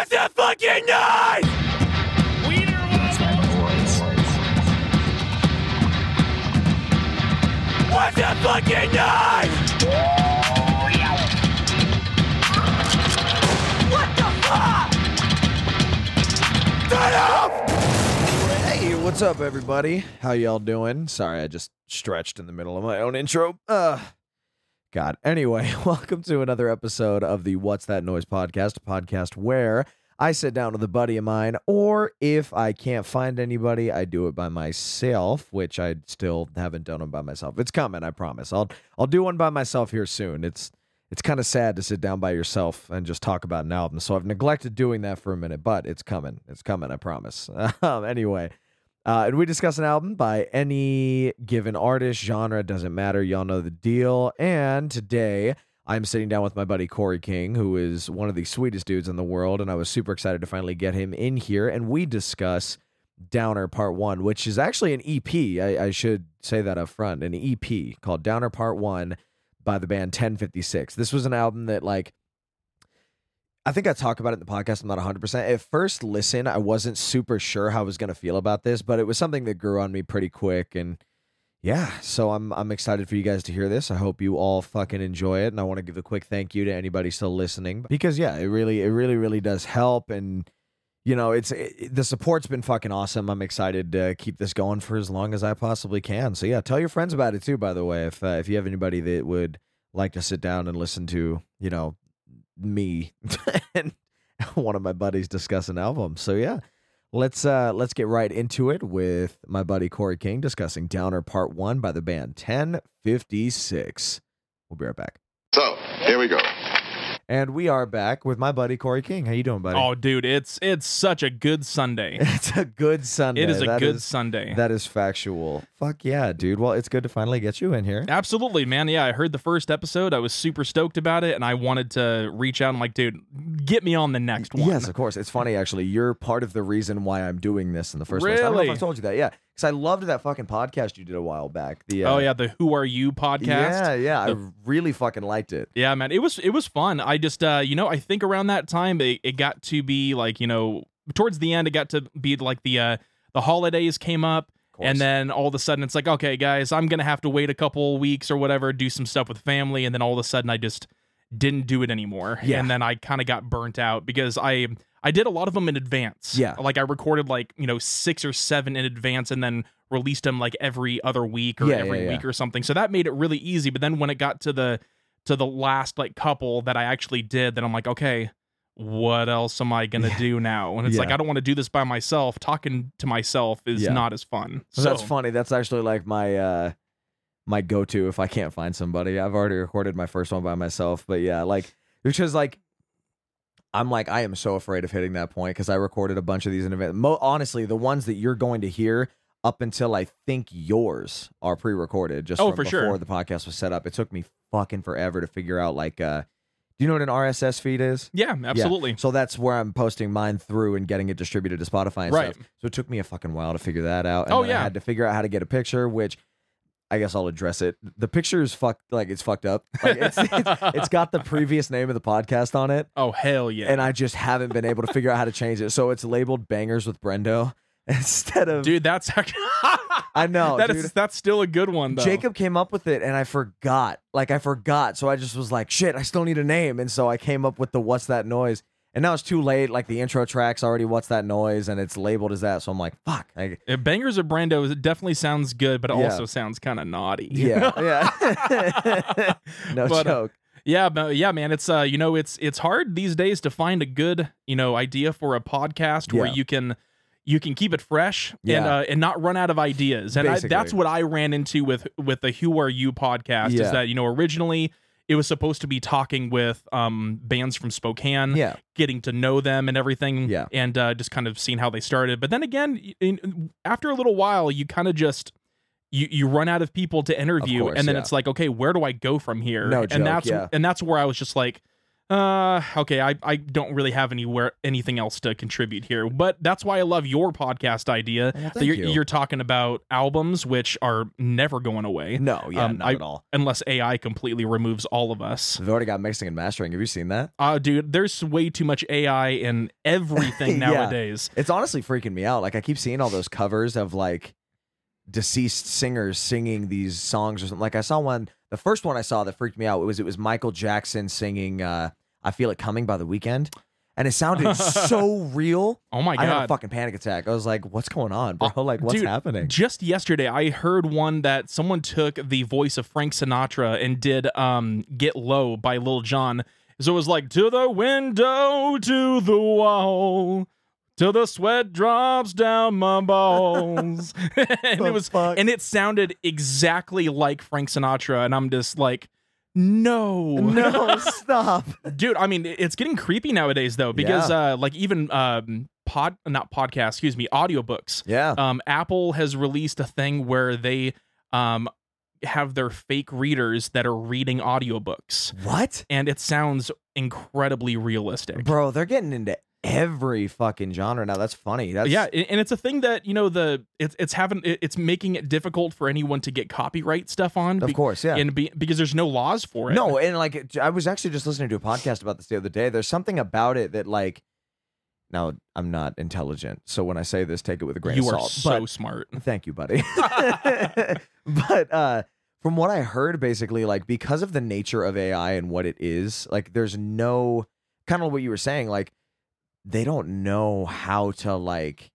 What's that fucking noise? What's that fucking noise? What the fuck? Turn off! Hey, what's up, everybody? How y'all doing? Sorry, I just stretched in the middle of my own intro. Uh, God. Anyway, welcome to another episode of the What's That Noise podcast, a podcast where I sit down with a buddy of mine, or if I can't find anybody, I do it by myself, which I still haven't done one by myself. It's coming, I promise. I'll I'll do one by myself here soon. It's it's kind of sad to sit down by yourself and just talk about an album. So I've neglected doing that for a minute, but it's coming. It's coming, I promise. Um, anyway, uh, and we discuss an album by any given artist, genre, doesn't matter. Y'all know the deal. And today I'm sitting down with my buddy Corey King, who is one of the sweetest dudes in the world. And I was super excited to finally get him in here. And we discuss Downer Part 1, which is actually an EP. I, I should say that up front an EP called Downer Part 1 by the band 1056. This was an album that, like, I think I talk about it in the podcast. I'm not 100%. At first listen, I wasn't super sure how I was going to feel about this, but it was something that grew on me pretty quick. And yeah, so I'm I'm excited for you guys to hear this. I hope you all fucking enjoy it. And I want to give a quick thank you to anybody still listening because yeah, it really, it really, really does help. And you know, it's it, the support's been fucking awesome. I'm excited to keep this going for as long as I possibly can. So yeah, tell your friends about it too. By the way, if uh, if you have anybody that would like to sit down and listen to, you know, me and one of my buddies discuss an album. So yeah, let's uh let's get right into it with my buddy Corey King discussing Downer Part One by the band 1056. We'll be right back. So here we go. And we are back with my buddy Corey King. How you doing, buddy? Oh, dude, it's it's such a good Sunday. it's a good Sunday. It is a That good is- Sunday. That is factual. Fuck yeah, dude. Well, it's good to finally get you in here. Absolutely, man. Yeah, I heard the first episode. I was super stoked about it, and I wanted to reach out and like, dude, get me on the next one. Yes, of course. It's funny actually. You're part of the reason why I'm doing this in the first place. I don't know if I've told you that. Yeah, because I loved that fucking podcast you did a while back. The uh, Oh yeah, the Who Are You podcast. yeah, yeah. I really fucking liked it. Yeah, man, it was it was fun. I just uh you know, I think around that time it, it got to be like, you know, towards the end it got to be like the uh the holidays came up and then all of a sudden it's like, okay, guys, I'm going to have to wait a couple weeks or whatever, do some stuff with family and then all of a sudden I just didn't do it anymore. Yeah. And then I kind of got burnt out because I I did a lot of them in advance. Yeah. Like I recorded like, you know, 6 or 7 in advance and then released them like every other week or Yeah, every yeah, yeah. week or something. So that made it really easy, but then when it got to the to the last like couple that I actually did, then I'm like, okay, what else am I gonna do now? And it's like I don't want to do this by myself. Talking to myself is not as fun. So that's funny. That's actually like my uh my go to if I can't find somebody. I've already recorded my first one by myself, but yeah, like because like I'm like I am so afraid of hitting that point because I recorded a bunch of these in advance. Mo- honestly, the ones that you're going to hear up until I think yours are pre-recorded just Oh, from for before sure. the podcast was set up. It took me fucking forever to figure out like uh do you know what an RSS feed is? Yeah, absolutely. So that's where I'm posting mine through and getting it distributed to Spotify and Right. stuff. So it took me a fucking while to figure that out. And Oh, then I yeah. had to figure out how to get a picture, which I guess I'll address it. The picture is fucked like it's fucked up. Like it's, it's it's got the previous name of the podcast on it. Oh hell yeah. And I just haven't been able to figure out how to change it. So it's labeled bangers with Brendo instead of dude, that's I know, that is that's still a good one though. Jacob came up with it and I forgot. Like I forgot. So I just was like, shit, I still need a name. And so I came up with the what's that noise. And now it's too late. Like the intro track's already what's that noise and it's labeled as that. So I'm like, fuck. I, Uh, Bangers of Brando it definitely sounds good, but it Yeah. also sounds kind of naughty. yeah. Yeah. no But, uh, joke. Yeah, but yeah, man, it's uh, you know, it's it's hard these days to find a good, you know, idea for a podcast where you can you can keep it fresh and uh, and not run out of ideas. And I, that's what I ran into with with the Who Are You podcast Yeah. is that you know originally it was supposed to be talking with um bands from Spokane, Yeah. getting to know them and everything, Yeah. and uh, just kind of seeing how they started. But then again, in, after a little while, you kind of just you you run out of people to interview, course, and then yeah. it's like, okay, where do I go from here? No and joke, that's yeah. and that's where I was just like, Uh, okay, I, I don't really have anywhere anything else to contribute here, but that's why I love your podcast idea. Well, that you're, you. you're talking about albums which are never going away No, yeah, Um, not I- at all. unless AI completely removes all of us. They've already got mixing and mastering. Have you seen that? Uh, dude, there's way too much AI in everything Yeah. nowadays. It's honestly freaking me out. Like I keep seeing all those covers of like deceased singers singing these songs or something. Like I saw one, the first one I saw that freaked me out was it was Michael Jackson singing uh I Feel It Coming by the Weeknd. And it sounded so real. Oh my god! I had a fucking panic attack. I was like, what's going on, bro? Uh, like what's dude, happening? Just yesterday, I heard one that someone took the voice of Frank Sinatra and did um "Get Low" by Lil Jon. So it was like to the window, to the wall, till the sweat drops down my balls, and it was fuck? and it sounded exactly like Frank Sinatra, and I'm just like. No, no, stop. dude i mean it's getting creepy nowadays though because uh like even um pod not podcast excuse me audiobooks Yeah. um apple has released a thing where they um have their fake readers that are reading audiobooks What? and it sounds incredibly realistic Bro, they're getting into every fucking genre now. That's funny. That's yeah and it's a thing that you know the it's it's having it's making it difficult for anyone to get copyright stuff on Of course, yeah. and be, because there's no laws for it No, and like I was actually just listening to a podcast about this the other day. There's something about it that like now I'm not intelligent, so when I say this, take it with a grain you of are salt. so but smart thank you, buddy. but uh from what I heard, basically, like because of the nature of AI and what it is, like there's no kind of what you were saying, like they don't know how to like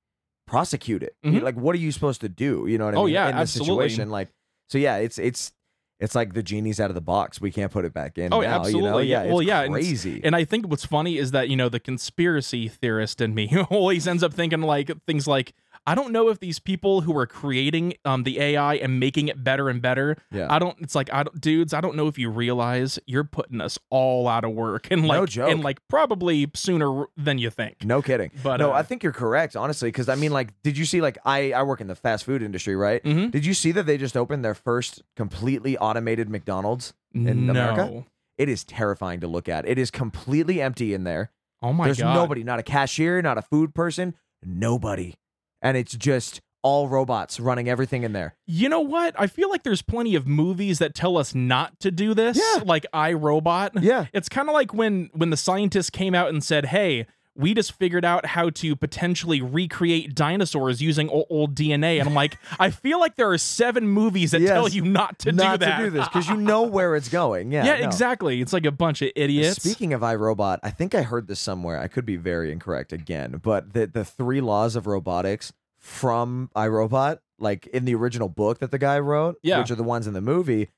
prosecute it. Mhm. Like, what are you supposed to do? You know what I Oh, mean? yeah, in this absolutely. situation, like, so yeah, it's it's it's like the genie's out of the box. We can't put it back in. Oh, now, You know? absolutely. Yeah, Well, it's yeah, and crazy. And I think what's funny is that, you know, the conspiracy theorist in me always ends up thinking like things like, I don't know if these people who are creating um, the AI and making it better and better, yeah. I don't, it's like, I don't, dudes, I don't know if you realize you're putting us all out of work and No like, joke. and like probably sooner than you think. No kidding. But, no, uh, I think you're correct, honestly, because I mean, like, did you see, like, I I work in the fast food industry, right? Mhm. Did you see that they just opened their first completely automated McDonald's? In no. America? It is terrifying to look at. It is completely empty in there. Oh my There's God. nobody, not a cashier, not a food person, nobody, and it's just all robots running everything in there. You know what? I feel like there's plenty of movies that tell us not to do this, Yeah. like iRobot. Yeah, It's kind of like when when the scientists came out and said, "Hey, we just figured out how to potentially recreate dinosaurs using old, old DNA." And I'm like, I feel like there are seven movies that Yes. tell you not to not do that. to do this because you know where it's going. Yeah, yeah, no. exactly. It's like a bunch of idiots. Speaking of iRobot, I think I heard this somewhere. I could be very incorrect again, but the the three laws of robotics from iRobot, like in the original book that the guy wrote, Yeah. which are the ones in the movie,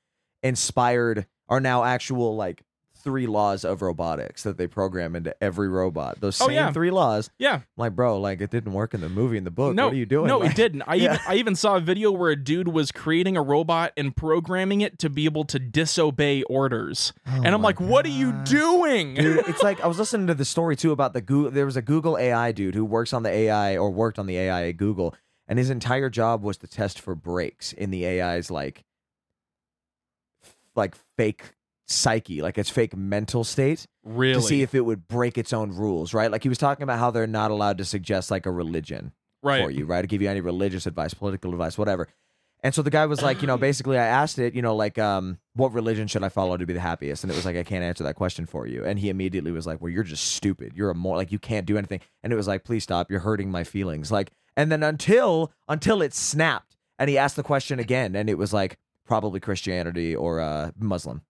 inspired are now actual like three laws of robotics that they program into every robot. Those Oh, same yeah. three laws. yeah, I'm like, bro, like it didn't work in the movie in the book. no, what are you doing? No, Like, it didn't. I Yeah. even I even saw a video where a dude was creating a robot and programming it to be able to disobey orders. Oh and I'm like, what are you doing? Dude, it's like I was listening to the story too about the Google. There was a Google AI dude who works on the AI or worked on the AI at Google, and his entire job was to test for breaks in the AI's like, like fake psyche, like its fake mental state, really? to see if it would break its own rules. Right? Like he was talking about how they're not allowed to suggest like a religion right. for you, right? To give you any religious advice, political advice, whatever. And so the guy was like, you know, basically I asked it, you know, like, um, what religion should I follow to be the happiest? And it was like, I can't answer that question for you. And he immediately was like, well, you're just stupid. You're a more like you can't do anything. And it was like, please stop. You're hurting my feelings. Like, and then until until it snapped, and he asked the question again, and it was like probably Christianity or uh Muslim.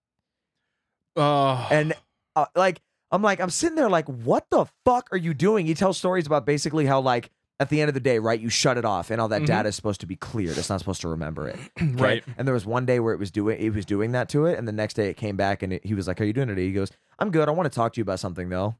Uh, And uh, like, I'm like, I'm sitting there like, what the fuck are you doing? He tells stories about basically how like at the end of the day, right, you shut it off, and all that Mhm. data is supposed to be cleared. It's not supposed to remember it. okay? right. And there was one day where it was doing, it was doing that to it, and the next day it came back, and it, he was like, "How are you doing today?" He goes, "I'm good. I want to talk to you about something though."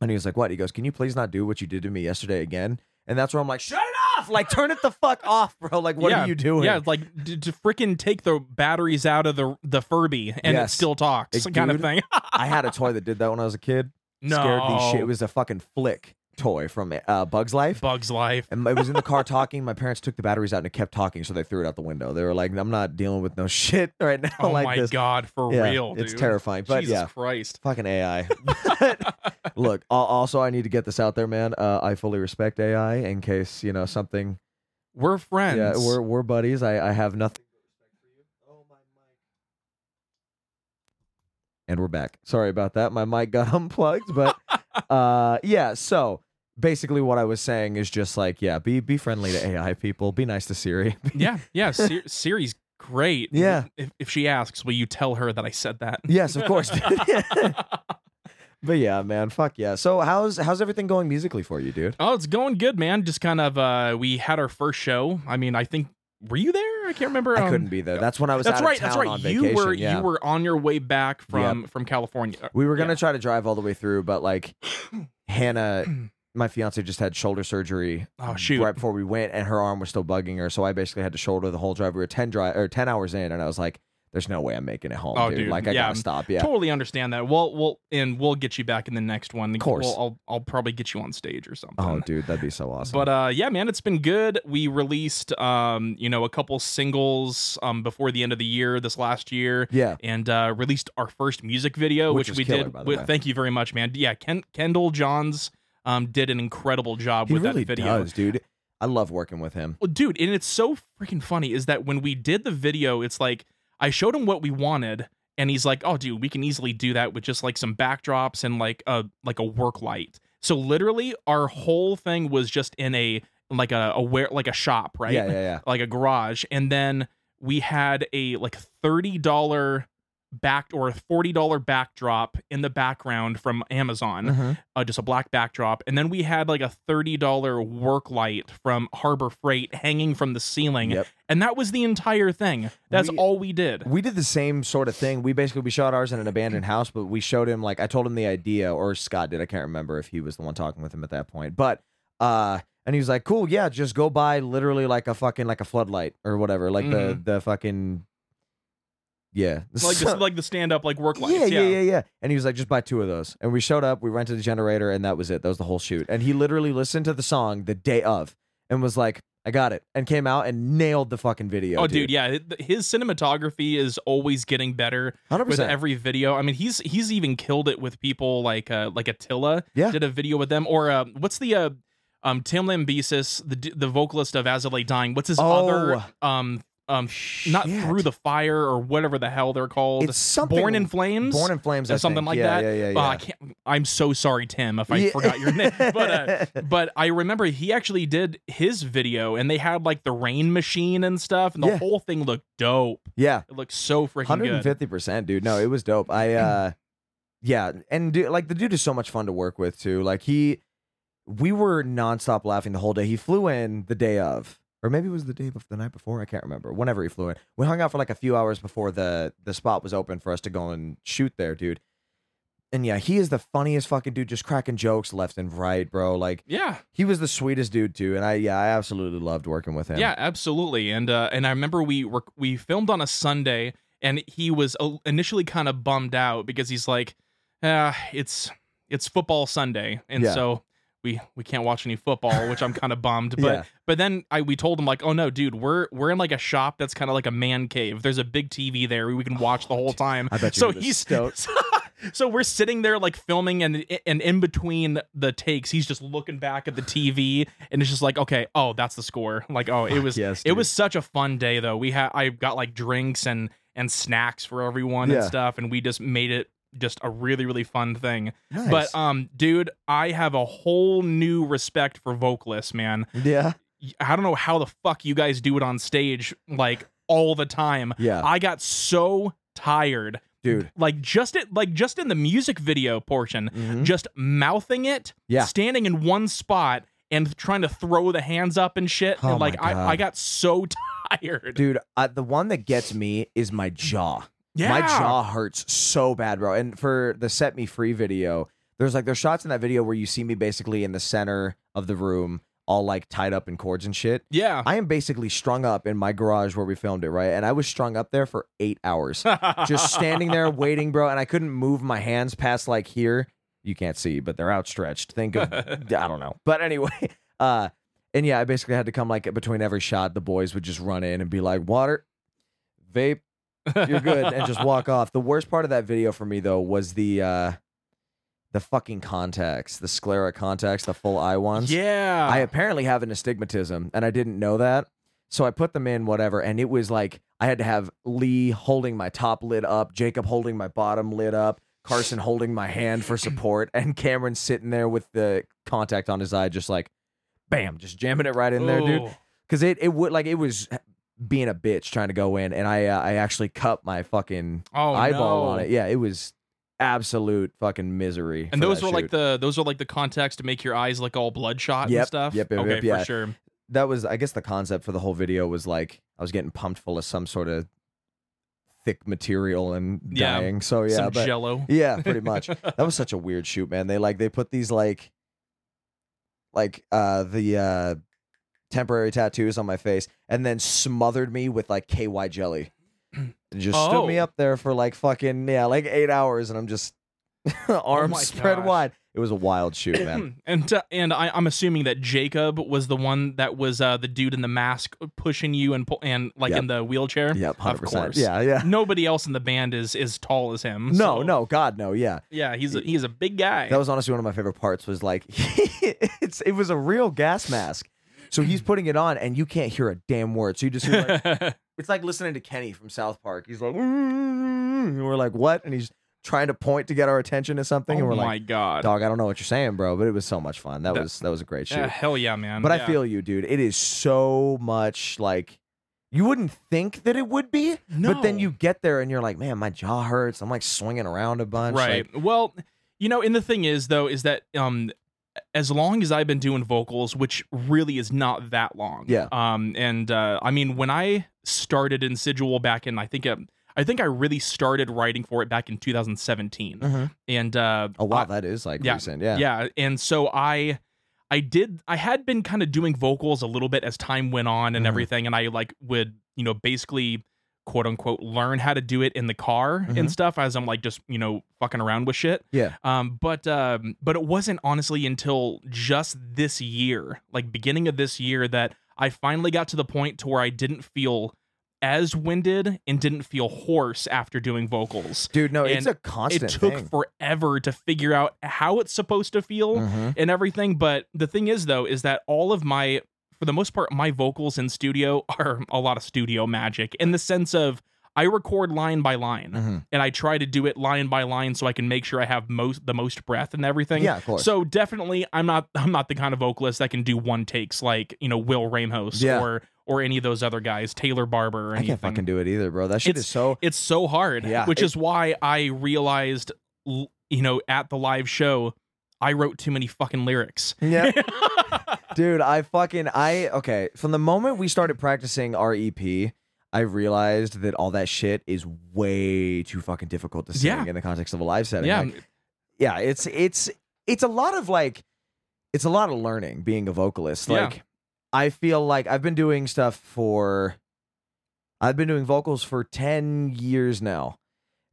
And he was like, "What?" He goes, "Can you please not do what you did to me yesterday again?" And that's where I'm like, "Shut it off! Like, turn it the fuck off, bro! Like, what yeah, are you doing?" Yeah, like d- to freaking take the batteries out of the the Furby and it still talks, It- kind of thing. I had a toy that did that when I was a kid. no, Scared the shit. It was a fucking flick. Toy from uh, Bugs Life. Bugs Life. And it was in the car talking. My parents took the batteries out and it kept talking, so they threw it out the window. They were like, "I'm not dealing with no shit right now Oh like my this." god, for Yeah, real, it's dude. terrifying. But Jesus yeah, Christ. fucking AI. Look, also I need to get this out there, man. Uh, I fully respect AI in case you know something. We're friends. Yeah, we're we're buddies. I I have nothing. And we're back. Sorry about that. My mic got unplugged, but uh yeah, so basically what I was saying is just like, yeah, be be friendly to AI people. Be nice to Siri. yeah, yeah. Sir- Siri's great. Yeah. If, if she asks, will you tell her that I said that? yes, of course. but yeah, man, fuck yeah. So how's how's everything going musically for you, dude? oh, it's going good, man. Just kind of uh we had our first show. I mean, I think were you there? I can't remember. I Um, couldn't be there. That's when I was That's right. That's right. You vacation. were yeah. you were on your way back from from California. We were gonna Yeah. try to drive all the way through, but like Hannah, my fiance, just had shoulder surgery Oh shoot. right before we went, and her arm was still bugging her. So I basically had to shoulder the whole drive. We were ten drive or ten hours in, and I was like, "There's no way I'm making it home, Oh, dude. dude. Like I Yeah, gotta stop." Yeah, Totally understand that. Well, we'll and we'll get you back in the next one. Of course. I'll I'll probably get you on stage or something. Oh, dude, that'd be so awesome. But uh, yeah, man, it's been good. We released um, you know, a couple singles um before the end of the year this last year, yeah, and uh, released our first music video, Which which, we killer, did. by the with- way. Thank you very much, man. Yeah, Ken, Kendall Johns um did an incredible job he with really that video. does, dude. I love working with him. Well, dude, and it's so freaking funny is that when we did the video, it's like I showed him what we wanted, and he's like, "Oh, dude, we can easily do that with just like some backdrops and like a like a work light." So literally, our whole thing was just in a like a, a where like a shop, right? Yeah, yeah, yeah. Like a garage, and then we had a like thirty dollar back or a forty dollar backdrop in the background from Amazon Mhm. uh, just a black backdrop, and then we had like a thirty dollar work light from Harbor Freight hanging from the ceiling, Yep. and that was the entire thing. That's We- all we did. We did the same sort of thing. We basically we shot ours in an abandoned house, but we showed him like I told him the idea, or Scott did. I can't remember if he was the one talking with him at that point. But uh and he was like, Cool, yeah, just go buy literally like a fucking like a floodlight or whatever. Like the the fucking Yeah. like the, like the stand up like work lights. yeah, yeah, yeah, yeah. And he was like, just buy two of those. And we showed up, we rented a generator, and that was it. That was the whole shoot. And he literally listened to the song the day of and was like, I got it. And came out and nailed the fucking video. Oh, dude, yeah. His cinematography is always getting better 100%. with every video. I mean, he's he's even killed it with people like uh like Attila. Yeah. did a video with them. Or uh, what's the uh um Tim Lambesis, the the vocalist of As Dying. What's his Oh. other um um not through the fire or whatever the hell they're called. It's something Born in Flames. Born in Flames, or something like yeah, that. Yeah, yeah, yeah. Oh, I can't. I'm so sorry, Tim, if I Yeah. forgot your name. But uh, but I remember he actually did his video, and they had like the rain machine and stuff, and the Yeah. whole thing looked dope. yeah. It looked so freaking good. 150%, dude. No, it was dope. I uh yeah, and dude, like the dude is so much fun to work with too. Like he we were nonstop laughing the whole day. He flew in the day of or maybe it was the day before the night before, I can't remember. Whenever he flew in. We hung out for like a few hours before the the spot was open for us to go and shoot there, dude. And yeah, he is the funniest fucking dude just cracking jokes left and right, bro. Like Yeah, he was the sweetest dude too, and I yeah, I absolutely loved working with him. yeah, absolutely. And uh, and I remember we were we filmed on a Sunday, and he was initially kind of bummed out because he's like, ah, it's it's football Sunday, and Yeah. so. We, we can't watch any football, which I'm kind of bummed. But Yeah. but then I we told him like, oh no, dude, we're we're in like a shop that's kind of like a man cave. There's a big TV there. We can watch the oh, whole time. I bet you so he's stoked. so we're sitting there like filming and and in between the takes he's just looking back at the TV and it's just like okay oh that's the score like oh it was yes, it was such a fun day though we had I got like drinks and and snacks for everyone and stuff and we just made it just a really really fun thing Nice. but um dude I have a whole new respect for vocalists man yeah. I don't know how the fuck you guys do it on stage like all the time Yeah. I got so tired Dude. like just it like just in the music video portion Mhm. just mouthing it Yeah. standing in one spot and trying to throw the hands up and shit Oh and like I. I got so tired Dude, uh, the one that gets me is my jaw. Yeah My jaw hurts so bad, bro. And for the Set Me Free video, there's like there's shots in that video where you see me basically in the center of the room, all like tied up in cords and shit. yeah I am basically strung up in my garage where we filmed it, right? And I was strung up there for eight hours, just standing there waiting, bro. And I couldn't move my hands past like here. you can't see, but they're outstretched. Think of I don't know. But anyway, uh and yeah, I basically had to come like between every shot, the boys would just run in and be like, "Water, vape, you're good," and just walk off. The worst part of that video for me though was the uh the fucking contacts, the sclera contacts, the full eye ones. Yeah. I apparently have an astigmatism and I didn't know that. So I put them in whatever and it was like I had to have Lee holding my top lid up, Jacob holding my bottom lid up, Carson holding my hand for support and Cameron sitting there with the contact on his eye just like bam, just jamming it right in there, dude. Cuz it it would like it was being a bitch trying to go in and I uh, I actually cut my fucking Oh, eyeball no. on it. Yeah, it was absolute fucking misery. And those were like the those are like the contacts to make your eyes like all bloodshot Yep, and stuff. yep, yep, okay, yep, yeah. for sure. that was I guess the concept for the whole video was like I was getting pumped full of some sort of thick material and Yeah, dying. So yeah, Some but jello. yeah, pretty much. that was such a weird shoot, man. They like they put these like like uh the uh temporary tattoos on my face and then smothered me with like KY jelly. And just stood me Oh. up there for like fucking yeah, like 8 hours and I'm just arms my spread gosh. wide. It was a wild shoot, man. and uh, and I, I'm assuming that Jacob was the one that was uh, the dude in the mask pushing you and and like Yep. in the wheelchair. yep, 100%. Of course. Yeah, yeah. Nobody else in the band is as tall as him. No, so- no, god no, yeah. Yeah, he's a, he's a big guy. That was honestly one of my favorite parts. Was like it's it was a real gas mask. So he's putting it on, and you can't hear a damn word. So you just hear like it's like listening to Kenny from South Park. He's like, "Mm," and we're like, what? And he's trying to point to get our attention to something, oh and we're my like, god. dog, I don't know what you're saying, bro, but it was so much fun. That, That- was that was a great shoot. Yeah, hell yeah, man. but I feel you, dude. It is so much like you wouldn't think that it would be, no. but then you get there and you're like, man, my jaw hurts. I'm like swinging around a bunch. right. Like, well, you know, and the thing is though, is that um, as long as I've been doing vocals, which really is not that long. Yeah. Um, and uh, I mean, when I started Insidual back in, I think, uh, I think I really started writing for it back in 2017, Mhm. and uh, oh wow, I- that is like yeah, recent. Yeah. yeah and so i i did i had been kind of doing vocals a little bit as time went on and Mhm. everything and i like would you know basically quote unquote learn how to do it in the car Mhm. and stuff as i'm like just you know fucking around with shit Yeah. um but um but it wasn't honestly until just this year like beginning of this year that i finally got to the point to where i didn't feel as winded and didn't feel hoarse after doing vocals Dude, no, it's a constant it took thing. forever to figure out how it's supposed to feel Mhm. and everything. But the thing is, though, is that all of my, for the most part, my vocals in studio are a lot of studio magic in the sense of I record line by line Mhm. and I try to do it line by line so I can make sure I have most the most breath and everything. Yeah, of course. So definitely, I'm not I'm not the kind of vocalist that can do one takes like you know Will Ramos Yeah. or or any of those other guys, Taylor Barber or I can't fucking do it either, bro. That shit It's- is so. It's so hard. Yeah, Which it- is why I realized, you know, at the live show, I wrote too many fucking lyrics. Yeah, dude. I fucking I okay. From the moment we started practicing our EP, I realized that all that shit is way too fucking difficult to sing Yeah. in the context of a live setting. yeah. Like, yeah. It's it's it's a lot of like, it's a lot of learning being a vocalist. Yeah. Like, I feel like I've been doing stuff for, I've been doing vocals for ten years now,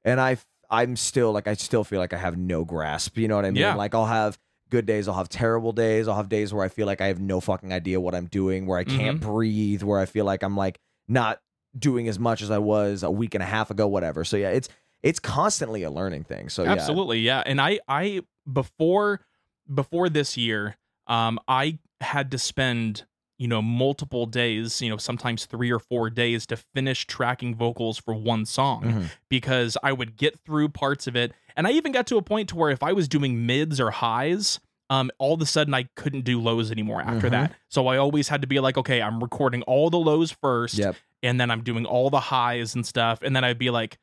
and I I'm still like I still feel like I have no grasp. You know what I mean? Yeah. Like I'll have good days, I'll have terrible days, I'll have days where I feel like I have no fucking idea what I'm doing, where I can't Mm-hmm. breathe, where I feel like I'm like not doing as much as I was a week and a half ago, whatever. So yeah, it's it's constantly a learning thing. So yeah. Absolutely, yeah. And I, I before, before this year, um, I had to spend, you know, multiple days, you know, sometimes three or four days to finish tracking vocals for one song Mhm. because I would get through parts of it, and I even got to a point to where if I was doing mids or highs. Um, all of a sudden, I couldn't do lows anymore after Mhm. that. So I always had to be like, okay, I'm recording all the lows first, Yep. and then I'm doing all the highs and stuff, and then I'd be like,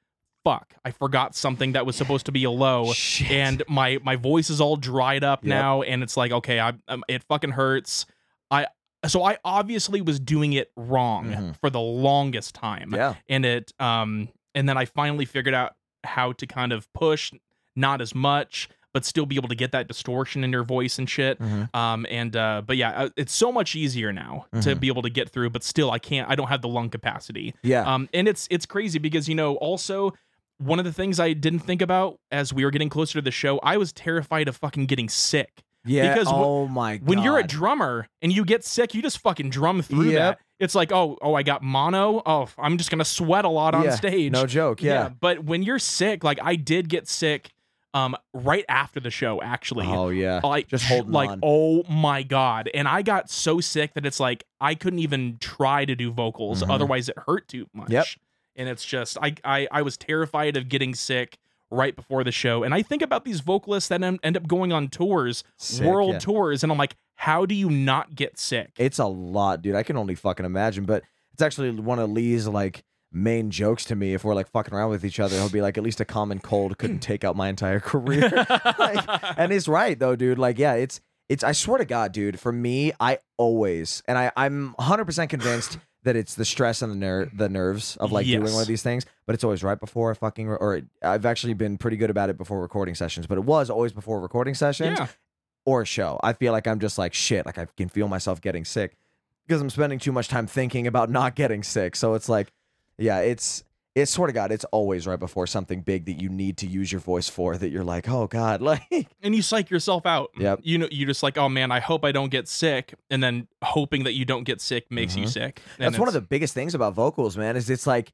"Fuck, I forgot something that was supposed to be a low." Shit. and my my voice is all dried up Yep. now and it's like okay I, um, it fucking hurts i so i obviously was doing it wrong Mhm. for the longest time yeah. and it um and then i finally figured out how to kind of push not as much but still be able to get that distortion in your voice and shit Mhm. um and uh but yeah uh, it's so much easier now to Mhm. be able to get through but still i can't i don't have the lung capacity Yeah. um, and it's it's crazy because you know also one of the things I didn't think about as we were getting closer to the show, I was terrified of fucking getting sick. Yeah. Because oh my god. When you're a drummer and you get sick, you just fucking drum through Yep. that. It's like, oh, oh, I got mono. Oh, I'm just gonna sweat a lot on Yeah, stage. No joke. Yeah. But when you're sick, like I did get sick um right after the show, actually. Oh yeah. like just holding like on. oh my god and i got so sick that it's like i couldn't even try to do vocals Mhm. otherwise it hurt too much Yep. and it's just I, I i was terrified of getting sick right before the show and i think about these vocalists that end up going on tours Sick, world yeah. tours and i'm like how do you not get sick It's a lot, dude. I can only fucking imagine. But it's actually one of Lee's like main jokes to me. If we're like fucking around with each other, he'll be like, "At least a common cold couldn't hmm. take out my entire career." like, and he's right though, dude. Like, yeah, it's it's. I swear to God, dude. For me, I always and I I'm 100 percent convinced that it's the stress and the ner- the nerves of like doing one of these things. But it's always right before a fucking re- or I've actually been pretty good about it before recording sessions. But it was always before recording sessions yeah or a show. I feel like I'm just like shit. Like I can feel myself getting sick because I'm spending too much time thinking about not getting sick. So it's like, yeah, it's it's sort of God. It's always right before something big that you need to use your voice for that you're like, oh God, like and you psych yourself out Yep. you know you just like oh man i hope i don't get sick and then hoping that you don't get sick makes you Mhm. sick And that's one of the biggest things about vocals, man. Is it's like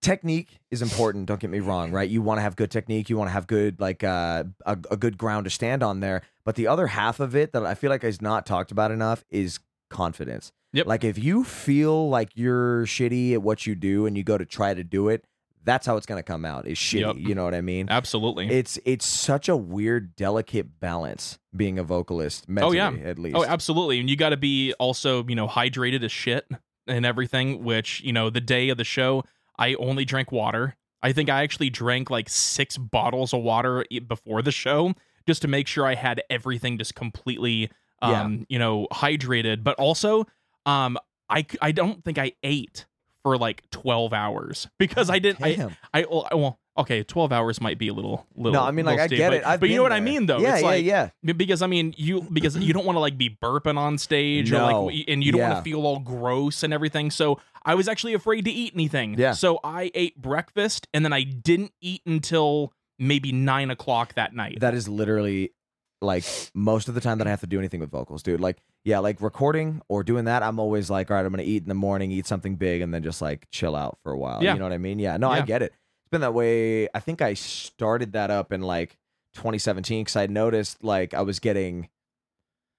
technique is important. Don't get me wrong, right? You want to have good technique. You want to have good like uh, a a good ground to stand on there. But the other half of it that I feel like is not talked about enough is confidence. Yep. Like if you feel like you're shitty at what you do and you go to try to do it, that's how it's gonna come out. Is shitty. Yep. You know what I mean? absolutely It's it's such a weird, delicate balance being a vocalist. Oh, mentally, yeah. at oh, least. Oh, absolutely. And you got to be also, you know, hydrated as shit and everything, which, you know, the day of the show, I only drank water. I think I actually drank like six bottles of water e- before the show just to make sure I had everything just completely, Yeah. um, you know, hydrated. But also, um, I I don't think I ate for like 12 hours because I didn't, I, Damn. I, well, I- well, okay, 12 hours might be a little, little. no, I mean like I get but, it. I've but you know what I mean though? Yeah, it's yeah, like, yeah. Because I mean you because you don't want to like be burping on stage or No. like and you don't Yeah. want to feel all gross and everything. So I was actually afraid to eat anything. Yeah. So I ate breakfast and then I didn't eat until maybe nine o'clock that night. That is literally like most of the time that I have to do anything with vocals, dude. Like, yeah, like recording or doing that, I'm always like, all right, I'm gonna eat in the morning, eat something big, and then just like chill out for a while. Yeah. You know what I mean? Yeah. No, I get it. It's been that way. I think I started that up in like 2017 because I noticed like I was getting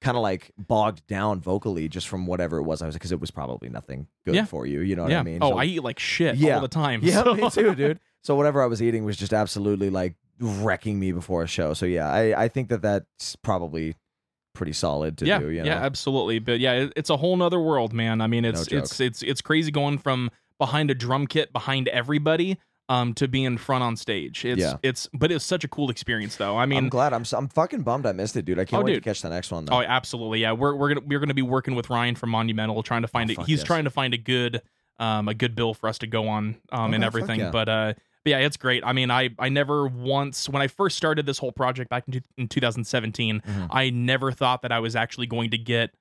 kind of like bogged down vocally just from whatever it was I was because it was probably nothing good Yeah. for you. You know what yeah. I mean? oh, So- I eat like shit Yeah. all the time. yeah, so- me too, dude. So whatever I was eating was just absolutely like wrecking me before a show. So yeah, I, I think that that's probably pretty solid to yeah, do. You know? yeah, absolutely. But yeah, it, it's a whole nother world, man. I mean, it's joke. it's it's it's crazy going from behind a drum kit behind everybody um to being front on stage. It's Yeah. it's but it's such a cool experience though. I mean, I'm glad. I'm I'm fucking bummed I missed it, dude. I can't Oh, wait dude. to catch the next one though. Oh, absolutely. Yeah, we're we're gonna we're gonna be working with Ryan from Monumental, trying to find Oh, it. He's yes. trying to find a good um a good bill for us to go on um and everything. yeah. But uh, but yeah, it's great. I mean, I I never once when I first started this whole project back in, two, in 2017, Mhm. I never thought that I was actually going to get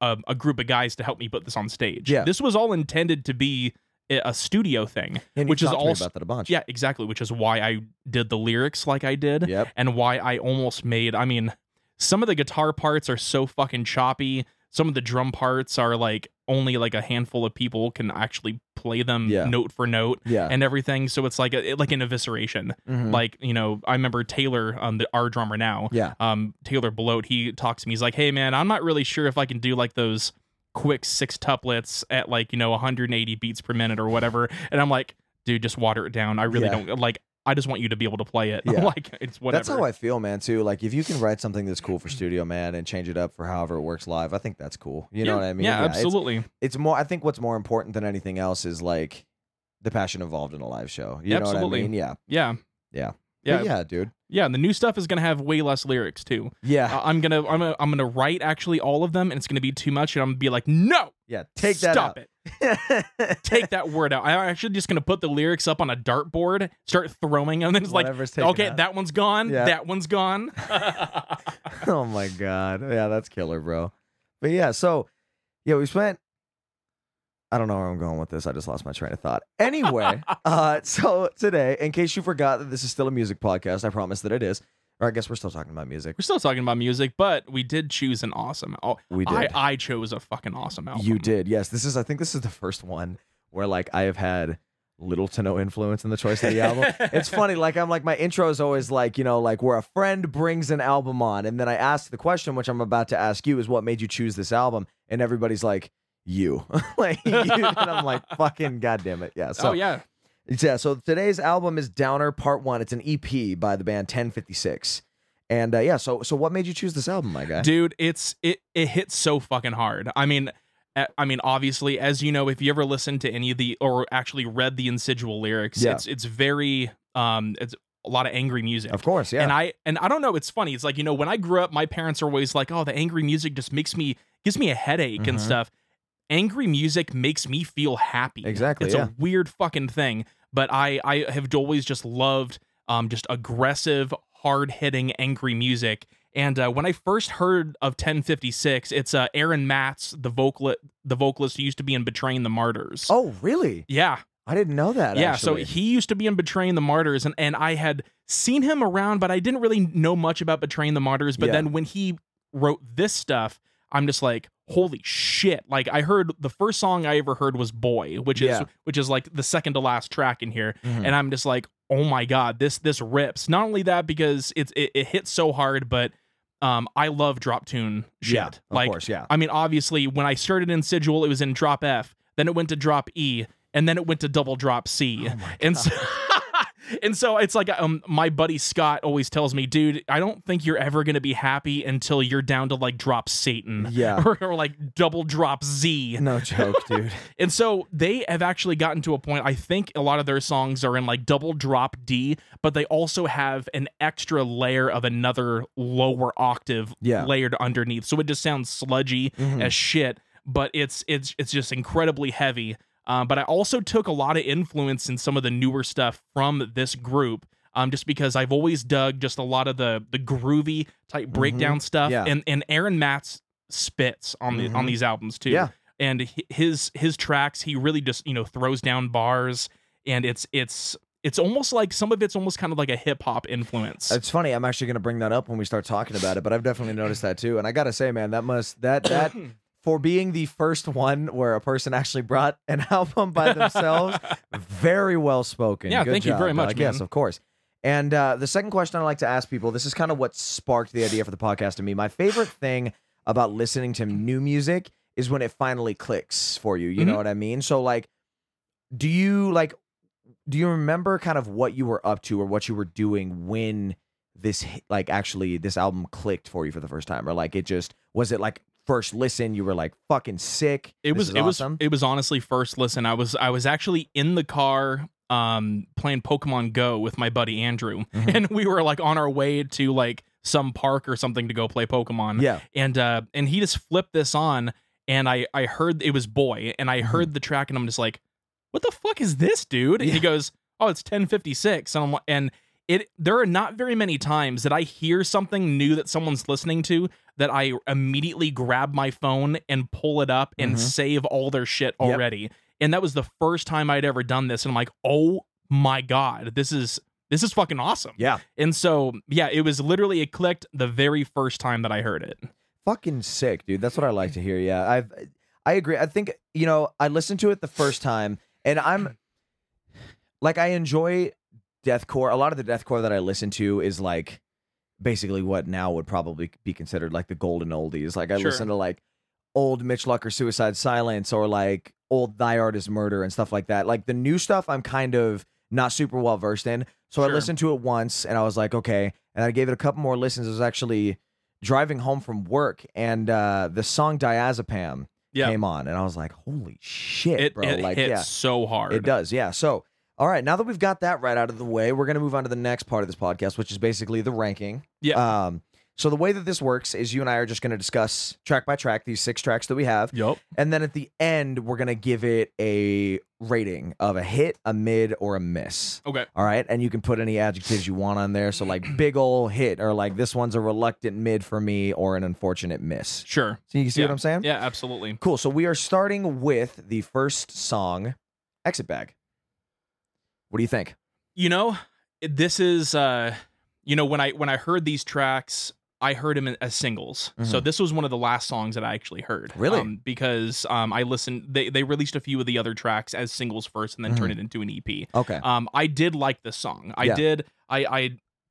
a, a, group of guys to help me put this on stage. Yeah. this was all intended to be a studio thing, And which is talked to me also about that a bunch. yeah, exactly. Which is why I did the lyrics like I did Yep. and why I almost made. I mean, some of the guitar parts are so fucking choppy. Some of the drum parts are like only like a handful of people can actually play them Yeah. note for note Yeah. and everything. So it's like a, like an evisceration. Mhm. Like you know, I remember Taylor, um, the our drummer now, yeah. um, Taylor Bloat. He talks to me. He's like, "Hey man, I'm not really sure if I can do like those quick six tuplets at like you know 180 beats per minute or whatever." And I'm like, "Dude, just water it down. I really Yeah. don't like. I just want you to be able to play it. Yeah. like it's whatever." That's how I feel, man. Too like if you can write something that's cool for studio, man, and change it up for however it works live, I think that's cool. You know what I mean? Yeah, it's- absolutely. It's, more. I think what's more important than anything else is like the passion involved in a live show. You know Absolutely. what I mean? Yeah. Yeah. Yeah. Yeah. But yeah, dude. Yeah, and the new stuff is gonna have way less lyrics too. Yeah. Uh, I'm gonna I'm gonna I'm gonna write actually all of them, and it's gonna be too much, and I'm gonna be like, no, yeah. Take that stop it, take that word out. I'm actually just gonna put the lyrics up on a dartboard, start throwing, them, and it's like, Whatever's taken okay, out. that one's gone, Yeah. that one's gone. oh my god. Yeah, that's killer, bro. But yeah, so yeah, we spent I don't know where I'm going with this. I just lost my train of thought. Anyway, uh, so today, in case you forgot that this is still a music podcast, I promise that it is. Or I guess we're still talking about music. We're still talking about music, but we did choose an awesome. Oh, We I, did. I chose a fucking awesome album. You did, yes. This is. I think this is the first one where like I have had little to no influence in the choice of the album. it's funny. Like I'm like my intro is always like you know like where a friend brings an album on, and then I ask the question, which I'm about to ask you, is what made you choose this album? And everybody's like, you, like you, and I'm like, fucking goddamn it, yeah. So oh yeah, yeah. So today's album is Downer Part One. It's an EP by the band 1056. And uh, yeah, so so what made you choose this album, my guy? dude, it's it it hits so fucking hard. I mean. uh, I mean, obviously, as you know, if you ever listened to any of the or actually read the Insidual lyrics, Yeah. it's it's very um, it's a lot of angry music. Of course, yeah. And I and I don't know, it's funny. It's like, you know, when I grew up, my parents are always like, "Oh, the angry music just makes me gives me a headache and Mhm. stuff." Angry music makes me feel happy. Exactly, It's yeah. a weird fucking thing, but I I have always just loved um just aggressive, hard-hitting angry music. And uh, when I first heard of 1056, it's uh, Aaron Matts, the vocal the vocalist who used to be in Betraying the Martyrs. oh, really? yeah, I didn't know that. yeah, actually. so he used to be in Betraying the Martyrs, and, and I had seen him around, but I didn't really know much about Betraying the Martyrs. But Yeah. then when he wrote this stuff, I'm just like, holy shit! Like I heard the first song I ever heard was "Boy," which is Yeah. which is like the second to last track in here, Mhm. and I'm just like, oh my god, this this rips. Not only that, because it's it, it hits so hard, but um, I love drop tune shit. Yeah, of like course, yeah. I mean, obviously, when I started Insidual, it was in drop F, then it went to drop E, and then it went to double drop C. Oh and so, and so it's like um, my buddy Scott always tells me, dude, I don't think you're ever gonna be happy until you're down to like drop Satan, Yeah. or, or like double drop Z. No joke, dude. And so they have actually gotten to a point. I think a lot of their songs are in like double drop D, but they also have an extra layer of another lower octave Yeah. layered underneath. So it just sounds sludgy Mhm. as shit, but it's it's it's just incredibly heavy. Um, but I also took a lot of influence in some of the newer stuff from this group. Um, just because I've always dug just a lot of the the groovy type breakdown stuff, Mm-hmm. Yeah. and and Aaron Matts spits on the on Mhm. these albums too Yeah. and his his tracks he really just you know throws down bars and it's it's it's almost like some of it's almost kind of like a hip hop influence It's funny. I'm actually going to bring that up when we start talking about it, but I've definitely noticed that too. And I got to say, man, that must that that for being the first one where a person actually brought an album by themselves, very well spoken. Yeah, Good thank you very job, much, dog. Yes, of course. And uh, the second question I like to ask people, this is kind of what sparked the idea for the podcast to me. My favorite thing about listening to new music is when it finally clicks for you. You know Mhm. what I mean? So like, do you like? Do you remember kind of what you were up to or what you were doing when this like actually this album clicked for you for the first time, or like it just was it like first listen you were like fucking sick? it was it awesome? was it was honestly first listen i was i was actually in the car um playing pokemon go with my buddy andrew Mhm. and we were like on our way to like some park or something to go play pokemon yeah. and uh and he just flipped this on and i i heard it was boy and i Mhm. heard the track and i'm just like what the fuck is this dude and he goes oh it's 1056 and i'm and it there are not very many times that i hear something new that someone's listening to that i immediately grab my phone and pull it up and Mhm. save all their shit Yep. already and that was the first time i'd ever done this and i'm like oh my god this is this is fucking awesome Yeah. and so yeah it was literally it clicked the very first time that i heard it Fucking sick, dude. That's what I like to hear. Yeah. I've I agree. I think, you know, I listened to it the first time and I'm like I enjoy deathcore. A lot of the deathcore that I listen to is like basically what now would probably be considered like the golden oldies. Like I Sure. listen to like old Mitch Lucker Suicide Silence or like old Thy Art is Murder and stuff like that. Like the new stuff I'm kind of not super well versed in. So I listened to it once and I was like, okay. And I gave it a couple more listens. It was actually driving home from work and uh the song Diazepam yeah came on and I was like, holy shit, it, bro. it like hits yeah. so hard It does, yeah. So all right, now that we've got that right out of the way, we're gonna move on to the next part of this podcast, which is basically the ranking. Yeah. Um So the way that this works is you and I are just going to discuss track by track these six tracks that we have, Yup. and then at the end we're going to give it a rating of a hit, a mid, or a miss. Okay. All right, and you can put any adjectives you want on there. So like big ol' hit, or like this one's a reluctant mid for me, or an unfortunate miss. Sure. So you see Yeah. what I'm saying? Yeah, absolutely. Cool. So we are starting with the first song, "Exit Bag." What do you think? You know, this is uh you know when I when I heard these tracks, I heard them as singles. So Mhm. this was one of the last songs that I actually heard. Really? Um, because um I listened they they released a few of the other tracks as singles first and then turned Mm-hmm. it into an EP. Okay. Um I did like this song. I Yeah. did I I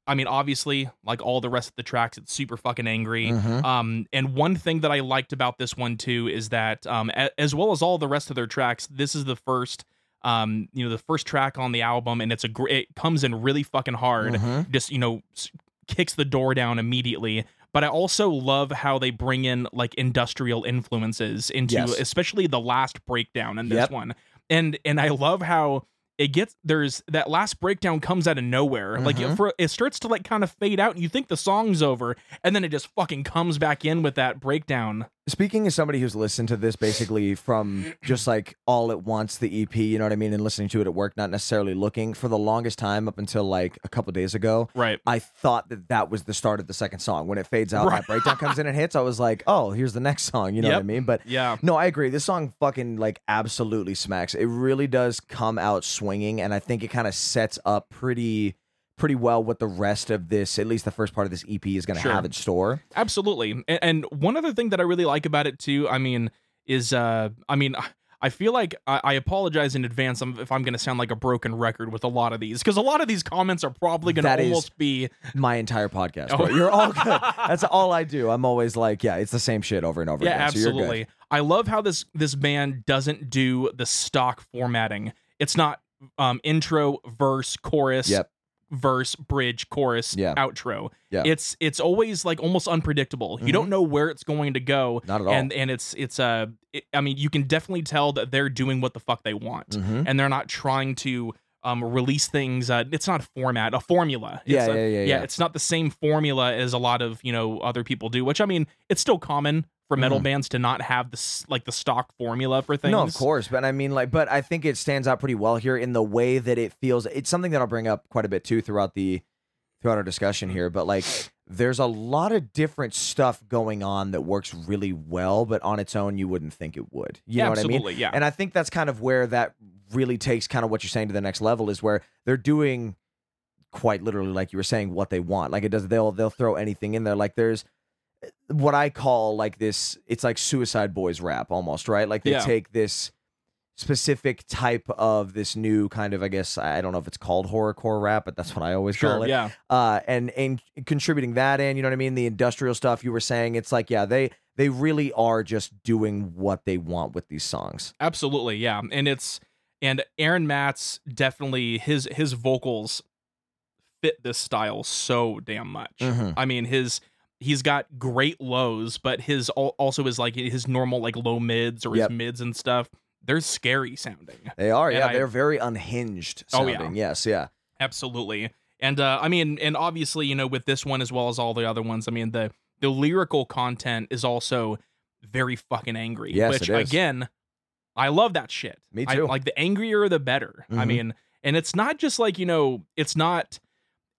I mean obviously like all the rest of the tracks it's super fucking angry. Mhm. Um, and one thing that I liked about this one too is that, um, a- as well as all the rest of their tracks, this is the first, um, you know, the first track on the album, and it's a great. It comes in really fucking hard. Mhm. Just you know, s- kicks the door down immediately. But I also love how they bring in like industrial influences into, Yes. especially the last breakdown in this Yep. one. And and I love how it gets there's that last breakdown comes out of nowhere. Like Mhm. it, for it starts to like kind of fade out. And you think the song's over, and then it just fucking comes back in with that breakdown. Speaking as somebody who's listened to this basically from just like all at once, the EP, you know what I mean, and listening to it at work, not necessarily looking for the longest time up until like a couple days ago. Right. I thought that that was the start of the second song. When it fades out, Right. that breakdown comes in and hits. I was like, oh, here's the next song. You know what I mean? But Yeah. no, I agree. This song fucking like absolutely smacks. It really does come out swinging, and I think it kind of sets up pretty pretty well what the rest of this, at least the first part of this EP, is going to Sure. have in store. Absolutely. And, and one other thing that I really like about it too, I mean, is uh, I mean. I feel like I, I apologize in advance if I'm going to sound like a broken record with a lot of these, because a lot of these comments are probably going to almost be My entire podcast, Oh. You're all good. That's all I do. I'm always like, yeah, it's the same shit over and over yeah, again. So you're good. absolutely. I love how this this band doesn't do the stock formatting. It's not um intro, verse, chorus, Yep. Verse, bridge, chorus, Yeah. outro. Yeah. It's it's always like almost unpredictable. You don't know where it's going to go. Not at all. And and it's it's uh it, I mean you can definitely tell that they're doing what the fuck they want. Mhm. And they're not trying to um release things uh it's not a format, a formula. It's Yeah, a- yeah, yeah, yeah. it's not the same formula as a lot of, you know, other people do, which I mean, it's still common for metal Mhm. bands to not have this like the stock formula for things. No, of course, but I mean, like, but I think it stands out pretty well here in the way that it feels. It's something that I'll bring up quite a bit too throughout the throughout our discussion here. But like, there's a lot of different stuff going on that works really well, but on its own, you wouldn't think it would. You Yeah, know what I mean? absolutely, yeah. And I think that's kind of where that really takes kind of what you're saying to the next level is where they're doing quite literally, like you were saying, what they want. Like it does. They'll they'll throw anything in there. Like there's what I call like this it's like Suicide Boys rap almost, right? Like they Yeah. take this specific type of this new kind of I guess I don't know if it's called horrorcore rap, but that's what I always call it. yeah. Uh and and contributing that in, you know what I mean? The industrial stuff you were saying, it's like yeah, they they really are just doing what they want with these songs. Absolutely, yeah. And it's and Aaron Matts definitely his his vocals fit this style so damn much. Mhm. I mean, his he's got great lows, but his also is like his normal like low mids or Yep. his mids and stuff. They're scary sounding. They are, And yeah, I- they're very unhinged Oh, yeah. Yes, yeah. Absolutely. And uh I mean, and obviously, you know, with this one as well as all the other ones, I mean, the the lyrical content is also very fucking angry. Yes, which it is. again, I love that shit. Me I- too. like the angrier the better. I Mhm. mean, and it's not just like, you know, it's not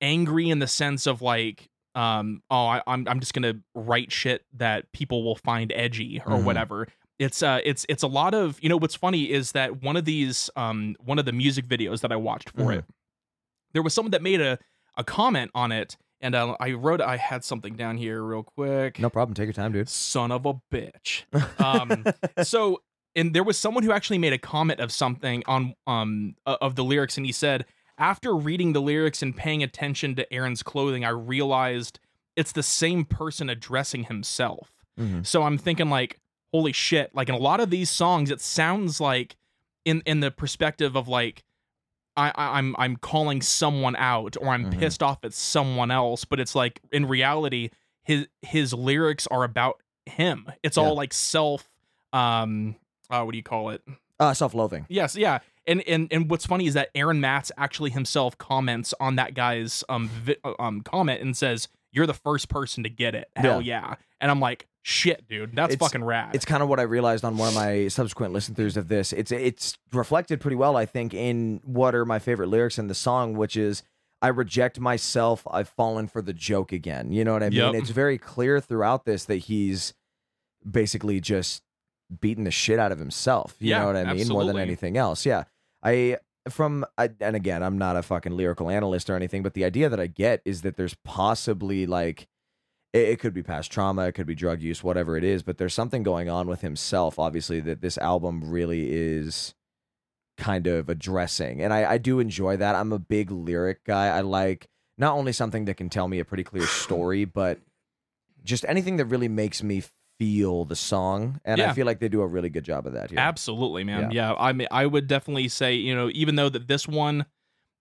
angry in the sense of like um oh I, I'm I'm just gonna write shit that people will find edgy or Mhm. whatever. It's uh it's it's a lot of you know what's funny is that one of these um one of the music videos that I watched for Mhm. it there was someone that made a a comment on it and uh, I wrote I had something down here real quick No problem. Take your time, dude. son of a bitch um so and there was someone who actually made a comment of something on um of the lyrics and he said after reading the lyrics and paying attention to Aaron's clothing I realized it's the same person addressing himself Mhm. so I'm thinking like holy shit like in a lot of these songs it sounds like in in the perspective of like I, I I'm I'm calling someone out or I'm Mhm. pissed off at someone else but it's like in reality his his lyrics are about him it's Yeah. all like self um uh, what do you call it Uh, self-loathing. yes yeah and and and what's funny is that Aaron Matts actually himself comments on that guy's um vi- um comment and says you're the first person to get it. Hell yeah. And I'm like, shit, dude, that's It's- fucking rad. It's kind of what I realized on one of my subsequent listen throughs of this. It's it's reflected pretty well, I think, in what are my favorite lyrics in the song, which is I reject myself, I've fallen for the joke again. You know what I mean? Yep. It's very clear throughout this that he's basically just beating the shit out of himself. You Yeah, know what I mean? More than anything else. Yeah. I from I, and again, I'm not a fucking lyrical analyst or anything, but the idea that I get is that there's possibly like it, it could be past trauma, it could be drug use, whatever it is, but there's something going on with himself, obviously, that this album really is kind of addressing. And I, I do enjoy that. I'm a big lyric guy. I like not only something that can tell me a pretty clear story, but just anything that really makes me feel the song. And I feel like they do a really good job of that here. Absolutely, man. Yeah. I mean, I would definitely say, you know, even though that this one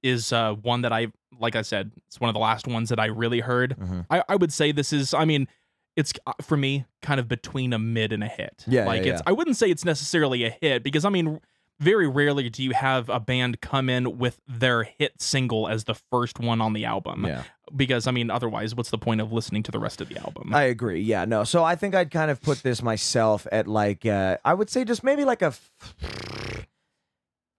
is uh, one that I, like I said, it's one of the last ones that I really heard. Mhm. I, I would say this is, I mean, it's uh, for me kind of between a mid and a hit. Yeah, like yeah, it's. yeah. I wouldn't say it's necessarily a hit because I mean, very rarely do you have a band come in with their hit single as the first one on the album. Yeah. Because I mean, otherwise, what's the point of listening to the rest of the album? I agree. Yeah, no. So I think I'd kind of put this myself at like uh I would say just maybe like a.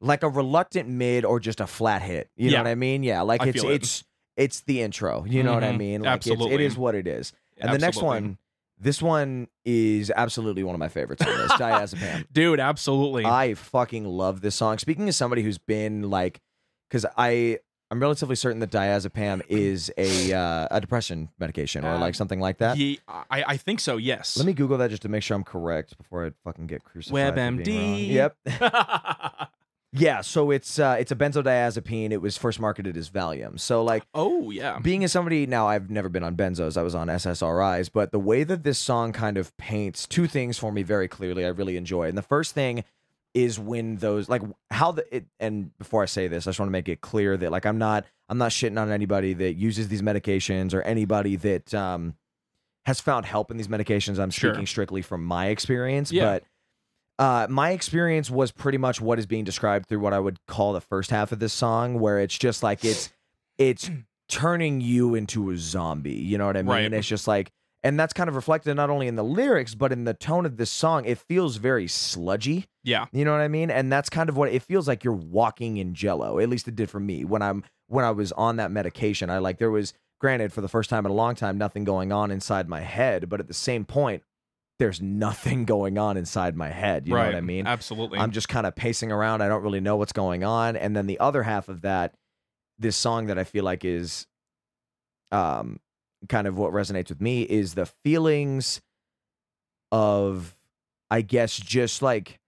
like a reluctant mid or just a flat hit. You Yeah. know what I mean? Yeah, like I it's it. it's it's the intro. You know what I Mhm. mean? Like it's, it Absolutely. is what it is. And the next one, this one is absolutely one of my favorites on this. Diazepam. dude, absolutely. I fucking love this song. Speaking as somebody who's been like, because I I'm relatively certain that diazepam is a uh, a depression medication or like something like that. Ye- I, I think so. Yes. Let me Google that just to make sure I'm correct before I fucking get crucified. for being WebMD. wrong. Yep. Yeah. So it's uh, it's a benzodiazepine. It was first marketed as Valium. So like oh yeah. being as somebody now, I've never been on benzos. I was on SSRIs, but the way that this song kind of paints two things for me very clearly, I really enjoy. And the first thing is when those like how the it and before I say this, I just want to make it clear that like I'm not I'm not shitting on anybody that uses these medications or anybody that um has found help in these medications. I'm Sure. speaking strictly from my experience, Yeah. but uh, my experience was pretty much what is being described through what I would call the first half of this song, where it's just like it's it's turning you into a zombie. You know what I mean? Right. And it's just like, and that's kind of reflected not only in the lyrics but in the tone of this song. It feels very sludgy. Yeah. You know what I mean? And that's kind of what it feels like. You're walking in Jello. At least it did for me when I'm when I was on that medication. I like there was granted for the first time in a long time nothing going on inside my head, but at the same point. There's nothing going on inside my head. You right. know what I mean? Absolutely. I'm just kind of pacing around. I don't really know what's going on. And then the other half of that, this song that I feel like is um kind of what resonates with me is the feelings of I guess just like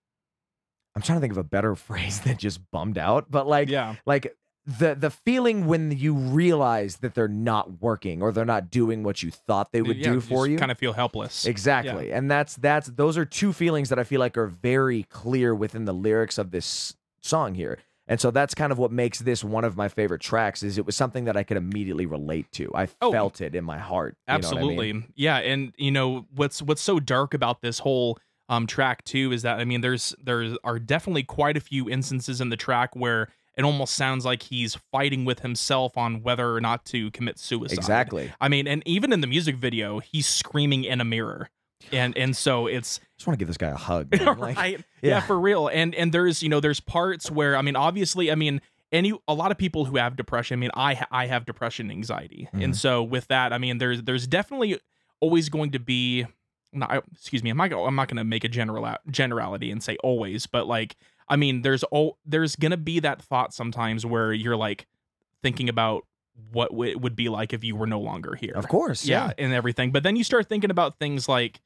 I'm trying to think of a better phrase than just bummed out, but like yeah. like the the feeling when you realize that they're not working or they're not doing what you thought they would yeah, do for you. Kind of feel helpless. Exactly. And that's that's those are two feelings that I feel like are very clear within the lyrics of this song here. And so that's kind of what makes this one of my favorite tracks is it was something that I could immediately relate to. I Oh. felt it in my heart. what I Absolutely. mean? Yeah, and you know what's what's so dark about this whole um track too is that I mean there's there are definitely quite a few instances in the track where it almost sounds like he's fighting with himself on whether or not to commit suicide. Exactly. I mean, and even in the music video, he's screaming in a mirror. And and so it's I just want to give this guy a hug. Like, right. Yeah. yeah. for real. And and there's you know there's parts where I mean obviously I mean any a lot of people who have depression. I mean I I have depression and anxiety, Mhm. and so with that I mean there's there's definitely always going to be. No, I- excuse me. I'm not. gonna- I'm not going to make a general generality and say always, but like I mean, there's oh, there's gonna be that thought sometimes where you're like thinking about what w- it would be like if you were no longer here Of course. yeah, Yeah. and everything. But then you start thinking about things like,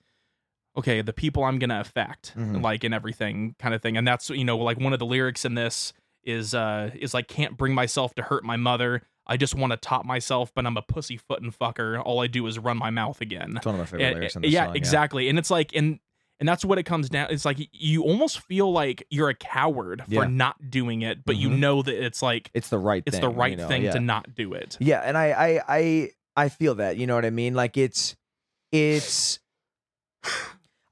okay, the people I'm gonna affect, Mhm. like and everything, kind of thing. And that's you know, like one of the lyrics in this is uh is like can't bring myself to hurt my mother. I just want to top myself, but I'm a pussyfootin' fucker. All I do is run my mouth again. It's one of my favorite And- lyrics in this yeah, song. exactly. And it's like and and that's what it comes down. It's like you almost feel like you're a coward for Yeah. not doing it, but you Mhm. know that it's like It's the right it's thing. the right you know? thing yeah. to not do it. Yeah, and I, I I I feel that, you know what I mean? Like it's it's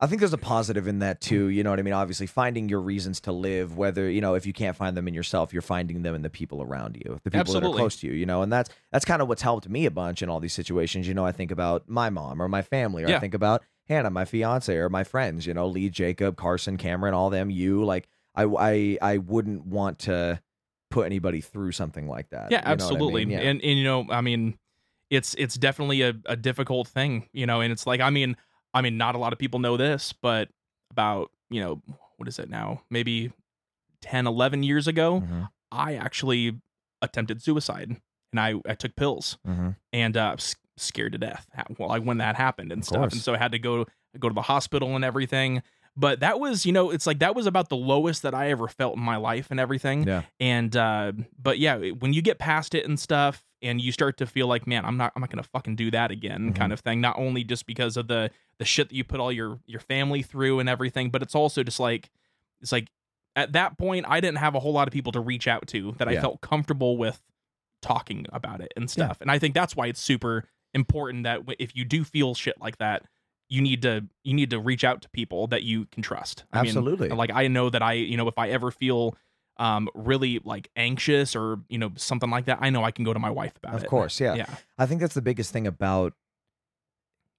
I think there's a positive in that too. You know what I mean? Obviously, finding your reasons to live, whether you know if you can't find them in yourself, you're finding them in the people around you, the people that are close to you. You know, and that's that's kind of what's helped me a bunch in all these situations. You know, I think about my mom or my family, or I think about Hannah, my fiance, or my friends. You know, Lee, Jacob, Carson, Cameron, all them. You like, I I I wouldn't want to put anybody through something like that. Yeah, You know what I absolutely. mean? Yeah. And and you know, I mean, it's it's definitely a, a difficult thing, you know, and it's like I mean, I mean, not a lot of people know this, but about, you know, what is it now? Maybe 10, 11 years ago, Mhm, I actually attempted suicide and I, I took pills mhm. and uh scared to death well like when that happened and Of stuff course. and so i had to go go to the hospital and everything but that was you know it's like that was about the lowest that i ever felt in my life and everything Yeah. and uh but yeah when you get past it and stuff and you start to feel like man i'm not i'm not gonna fucking do that again Mhm. kind of thing not only just because of the the shit that you put all your your family through and everything but it's also just like it's like at that point i didn't have a whole lot of people to reach out to that i felt comfortable with talking about it and stuff and i think that's why it's super important that if you do feel shit like that you need to you need to reach out to people that you can trust I mean, Absolutely. like i know that i you know if i ever feel um really like anxious or you know something like that i know i can go to my wife about it. Of course, yeah. yeah I think that's the biggest thing about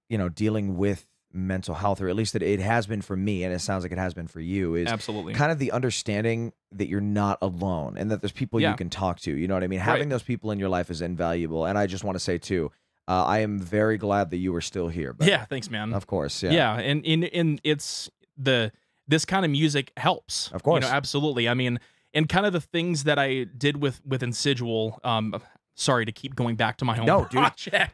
you know dealing with mental health, or at least it, it has been for me, and it sounds like it has been for you. Is absolutely kind of the understanding that you're not alone and that there's people Yeah. you can talk to. You know what I mean? Having those people in your life is invaluable. And I just want to say too, uh, I am very glad that you are still here. But yeah thanks man of course, yeah, yeah and in in it's the this kind of music helps Of course. you know absolutely i mean and kind of the things that i did with with insidual um sorry to keep going back to my own No, dude.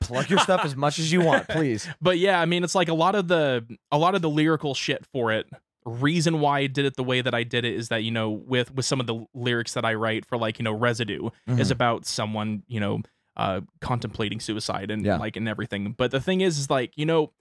Plug your stuff as much as you want, please. but yeah i mean it's like a lot of the a lot of the lyrical shit for it reason why i did it the way that i did it is that you know with with some of the lyrics that i write for like you know residue is Mhm. about someone you know uh contemplating suicide and Yeah. like and everything but the thing is is like you know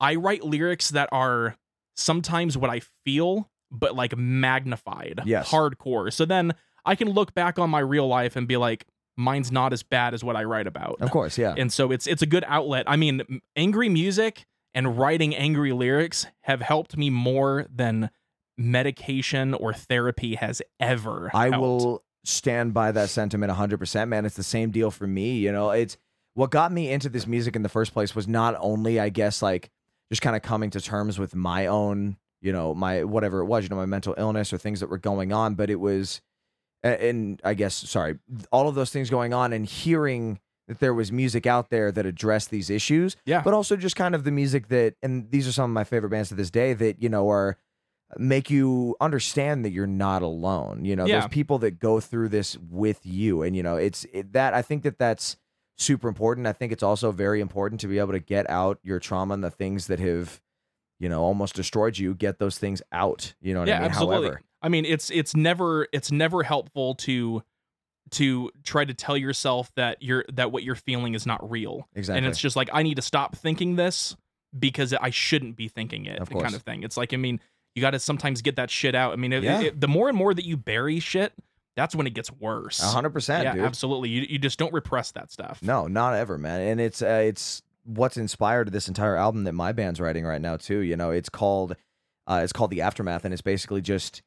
i write lyrics that are sometimes what i feel but like magnified Yes. hardcore so then i can look back on my real life and be like mine's not as bad as what i write about Of course, yeah. and so it's it's a good outlet. I mean, angry music and writing angry lyrics have helped me more than medication or therapy has ever. I helped. will stand by that sentiment 100%, man. It's the same deal for me. You know, it's what got me into this music in the first place was not only, I guess, like just kind of coming to terms with my own, you know, my whatever it was, you know, my mental illness or things that were going on, but it was, and I guess, sorry, all of those things going on and hearing that there was music out there that addressed these issues Yeah. but also just kind of the music that and these are some of my favorite bands to this day that you know are make you understand that you're not alone you know Yeah. there's people that go through this with you and you know it's it, that i think that that's super important i think it's also very important to be able to get out your trauma and the things that have you know almost destroyed you get those things out you know what yeah, i mean absolutely. however I mean, it's it's never it's never helpful to to try to tell yourself that you're that what you're feeling is not real. exactly And it's just like I need to stop thinking this because I shouldn't be thinking it, Of kind of thing. It's like I mean, you got to sometimes get that shit out. I mean, it- Yeah. it- the more and more that you bury shit, that's when it gets worse. 100% yeah, dude absolutely. You you just don't repress that stuff. No, not ever, man. And it's uh, it's what's inspired this entire album that my band's writing right now too. You know, it's called uh, it's called the aftermath, and it's basically just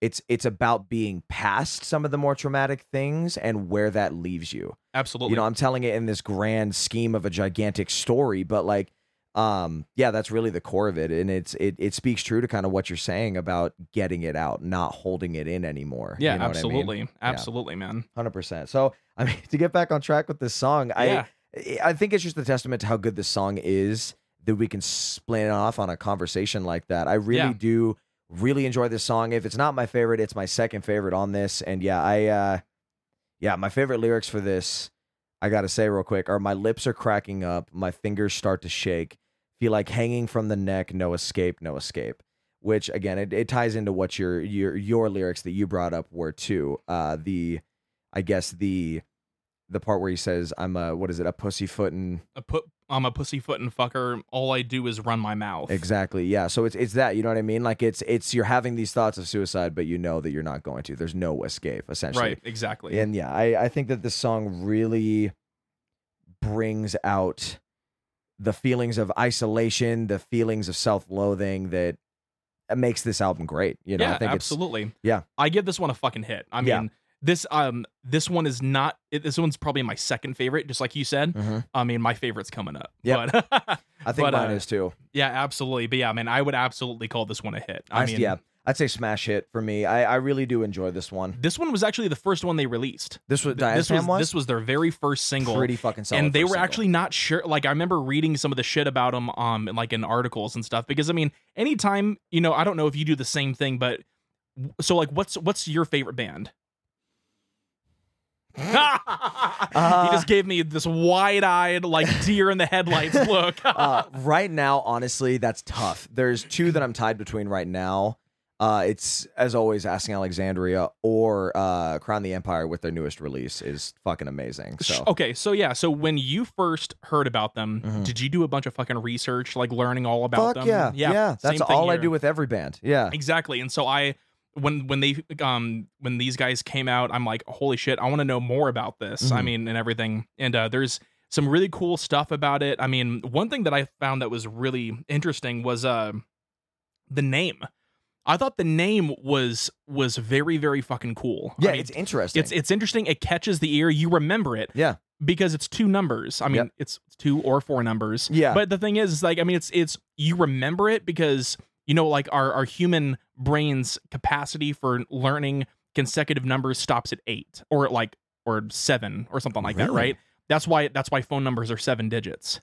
it's it's about being past some of the more traumatic things and where that leaves you. absolutely. You know, I'm telling it in this grand scheme of a gigantic story, but like um yeah that's really the core of it and it's it it speaks true to kind of what you're saying about getting it out not holding it in anymore yeah, you know what I mean? absolutely, absolutely, man. Hundred percent. So I mean, to get back on track with this song, Yeah. I I think it's just a testament to how good this song is that we can split it off on a conversation like that. I really Yeah. do really enjoy this song. If it's not my favorite, it's my second favorite on this. And yeah, I uh yeah, my favorite lyrics for this, I gotta say real quick, are my lips are cracking up, my fingers start to shake, feel like hanging from the neck, no escape, no escape. Which again, it, it ties into what your your your lyrics that you brought up were too. Uh the I guess the the part where he says, "I'm a what is it? A pussyfootin." A put I'm a pussyfootin' fucker. All I do is run my mouth. Exactly. Yeah. So it's it's that. You know what I mean? Like it's it's you're having these thoughts of suicide, but you know that you're not going to. There's no escape. Essentially. Right. Exactly. And yeah, I I think that this song really brings out the feelings of isolation, the feelings of self-loathing that makes this album great. You know, yeah, I think absolutely. yeah. I give this one a fucking hit. I mean, Yeah. This um this one is not. It, this one's probably my second favorite, just like you said. Mhm. I mean, my favorite's coming up. But I think But, mine uh, is too. yeah, absolutely. But yeah, man, I would absolutely call this one a hit. I I mean, yeah, I'd say smash hit for me. I, I really do enjoy this one. this one was actually the first one they released. This was Th- This Diazepam was, this was their very first single. pretty fucking solid. and they were single. actually not sure like i remember reading some of the shit about them um like in articles and stuff because i mean anytime you know i don't know if you do the same thing but so like what's what's your favorite band he just gave me this wide-eyed like deer in the headlights look uh, right now, honestly, that's tough. There's two that I'm tied between right now. Uh, it's as always, asking Alexandria or uh, Crown the Empire with their newest release is fucking amazing. So okay so yeah so when you first heard about them Mhm. did you do a bunch of fucking research like learning all about fuck them yeah, yeah, That's same thing all I do with every band. Yeah, exactly and so i when when they um when these guys came out i'm like holy shit i want to know more about this i Mhm. mean and everything and uh there's some really cool stuff about it i mean one thing that i found that was really interesting was uh the name i thought the name was was very very fucking cool yeah. I mean, it's interesting. it's it's interesting it catches the ear you remember it Yeah. because it's two numbers i mean Yep. it's two or four numbers Yeah. but the thing is, is like i mean it's it's you remember it because you know like our our human brain's capacity for learning consecutive numbers stops at eight or like or seven or something like that right that's why that's why phone numbers are seven digits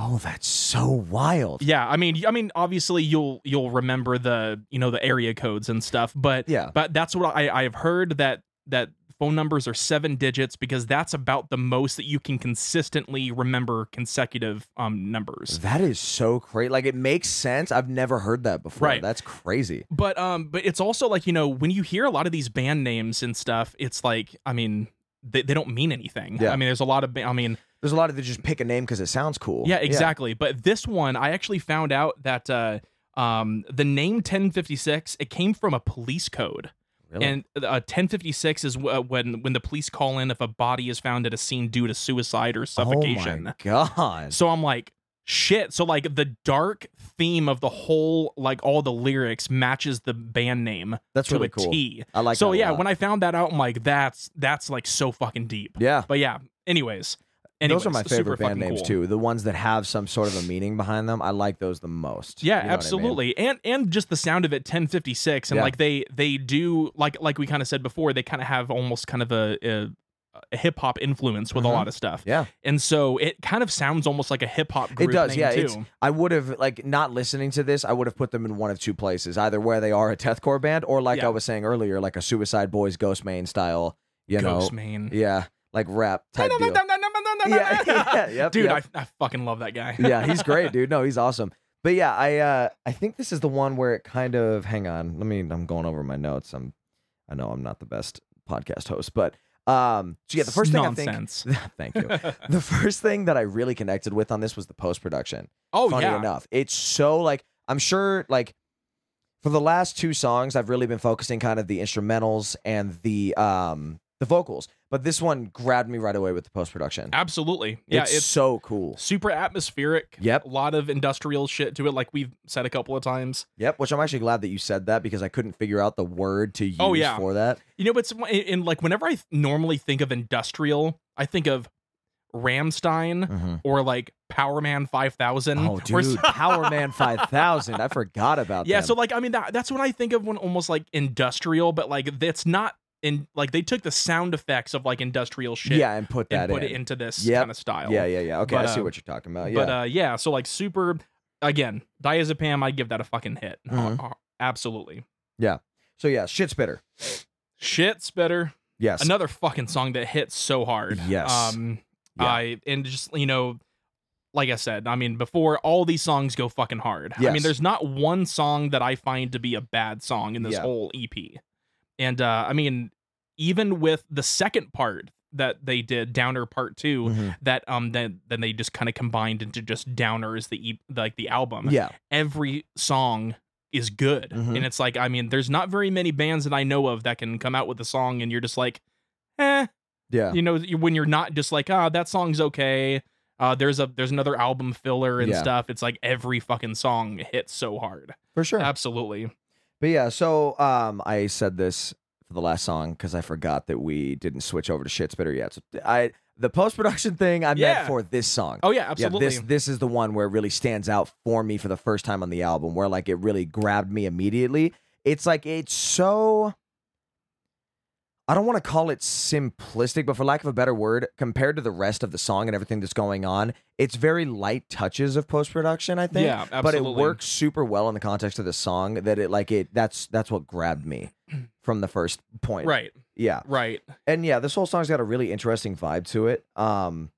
oh, that's so wild. yeah i mean i mean obviously you'll you'll remember the you know the area codes and stuff but Yeah. but that's what i i've heard that that phone numbers are seven digits because that's about the most that you can consistently remember consecutive um numbers That is so crazy. Like it makes sense. I've never heard that before. Right. That's crazy. but um but it's also like you know when you hear a lot of these band names and stuff it's like i mean they, they don't mean anything Yeah. i mean there's a lot of i mean There's a lot of that just pick a name because it sounds cool. yeah exactly but this one i actually found out that uh um the name 1056 it came from a police code Really? and uh, 1056 is w- when when the police call in if a body is found at a scene due to suicide or suffocation Oh my god. so i'm like shit so like the dark theme of the whole like all the lyrics matches the band name That's to really a cool. T. I like. so yeah, when I found that out, I'm like, that's that's like so fucking deep. yeah. But yeah, anyways, anyways those are my favorite band names cool. too. The ones that have some sort of a meaning behind them. I like those the most. Yeah, You know what I mean? absolutely, and and just the sound of it, 1056, and Yeah. like they they do like like we kind of said before, they kind of have almost kind of a. a hip hop influence with Mhm. a lot of stuff, Yeah, and so it kind of sounds almost like a hip hop group. it does. Yeah. I would have like not listening to this. I would have put them in one of two places, either where they are a deathcore band, or like Yeah. I was saying earlier, like a Suicide Boys, Ghostemane style. You know. Ghost know, Main. yeah, like rap type deal. Yeah, yeah, yep, dude, yep. I, I fucking love that guy. yeah, he's great, dude. No, he's awesome. But yeah, I uh I think this is the one where it kind of hang on. Let me I'm going over my notes. I'm I know I'm not the best podcast host, but um so yeah, the first thing I think Thank you. the first thing that I really connected with on this was the post production. oh Funny yeah, enough. It's so like I'm sure like for the last two songs I've really been focusing kind of the instrumentals and the um the vocals. But this one grabbed me right away with the post production. absolutely. Yeah, it's, it's so cool. super atmospheric. Yep. A lot of industrial shit to it, like we've said a couple of times. Yep, which I'm actually glad that you said that because I couldn't figure out the word to oh, use Oh, yeah. for that. You know, but it's in like whenever I th- normally think of industrial, I think of Rammstein mm-hmm. or like Powerman 5000. Oh, or dude, Powerman 5000. I forgot about yeah, them. so like I mean that, that's what I think of when almost like industrial, but like that's not in like they took the sound effects of like industrial shit yeah, and put that and put in. it into this Yep. kind of style. yeah, yeah, yeah. Okay, But, I see uh, what you're talking about. Yeah, But uh yeah, so like super again, diazepam, I'd give that a fucking hit. Mhm. Uh, uh, absolutely. so yeah, shit spitter. Shit spitter. Yes. Another fucking song that hits so hard. Yes. Um Yeah. I and just you know like I said, I mean, before all these songs go fucking hard. I mean, there's not one song that I find to be a bad song in this Yeah. whole EP. And uh I mean, even with the second part that they did, Downer Part 2, Mhm. that um then then they just kind of combined into just Downer as the e- like the album. Yeah. Every song is good. Mhm. And it's like, I mean, there's not very many bands that I know of that can come out with a song and you're just like, eh, Yeah. you know, when you're not just like, ah, that song's okay. Uh, there's a there's another album filler and Yeah. stuff. It's like every fucking song hits so hard. For sure. Absolutely. But yeah, so um, I said this for the last song because I forgot that we didn't switch over to shit spitter yet. So I the post production thing I Yeah. meant for this song. Oh yeah, absolutely. Yeah, this this is the one where it really stands out for me for the first time on the album, where like it really grabbed me immediately. It's like it's so. I don't want to call it simplistic, but for lack of a better word, compared to the rest of the song and everything that's going on, it's very light touches of post production. I think, yeah, absolutely. but it works super well in the context of the song. That it like it that's that's what grabbed me from the first point. Right, Yeah right. and yeah, this whole song's got a really interesting vibe to it. Um,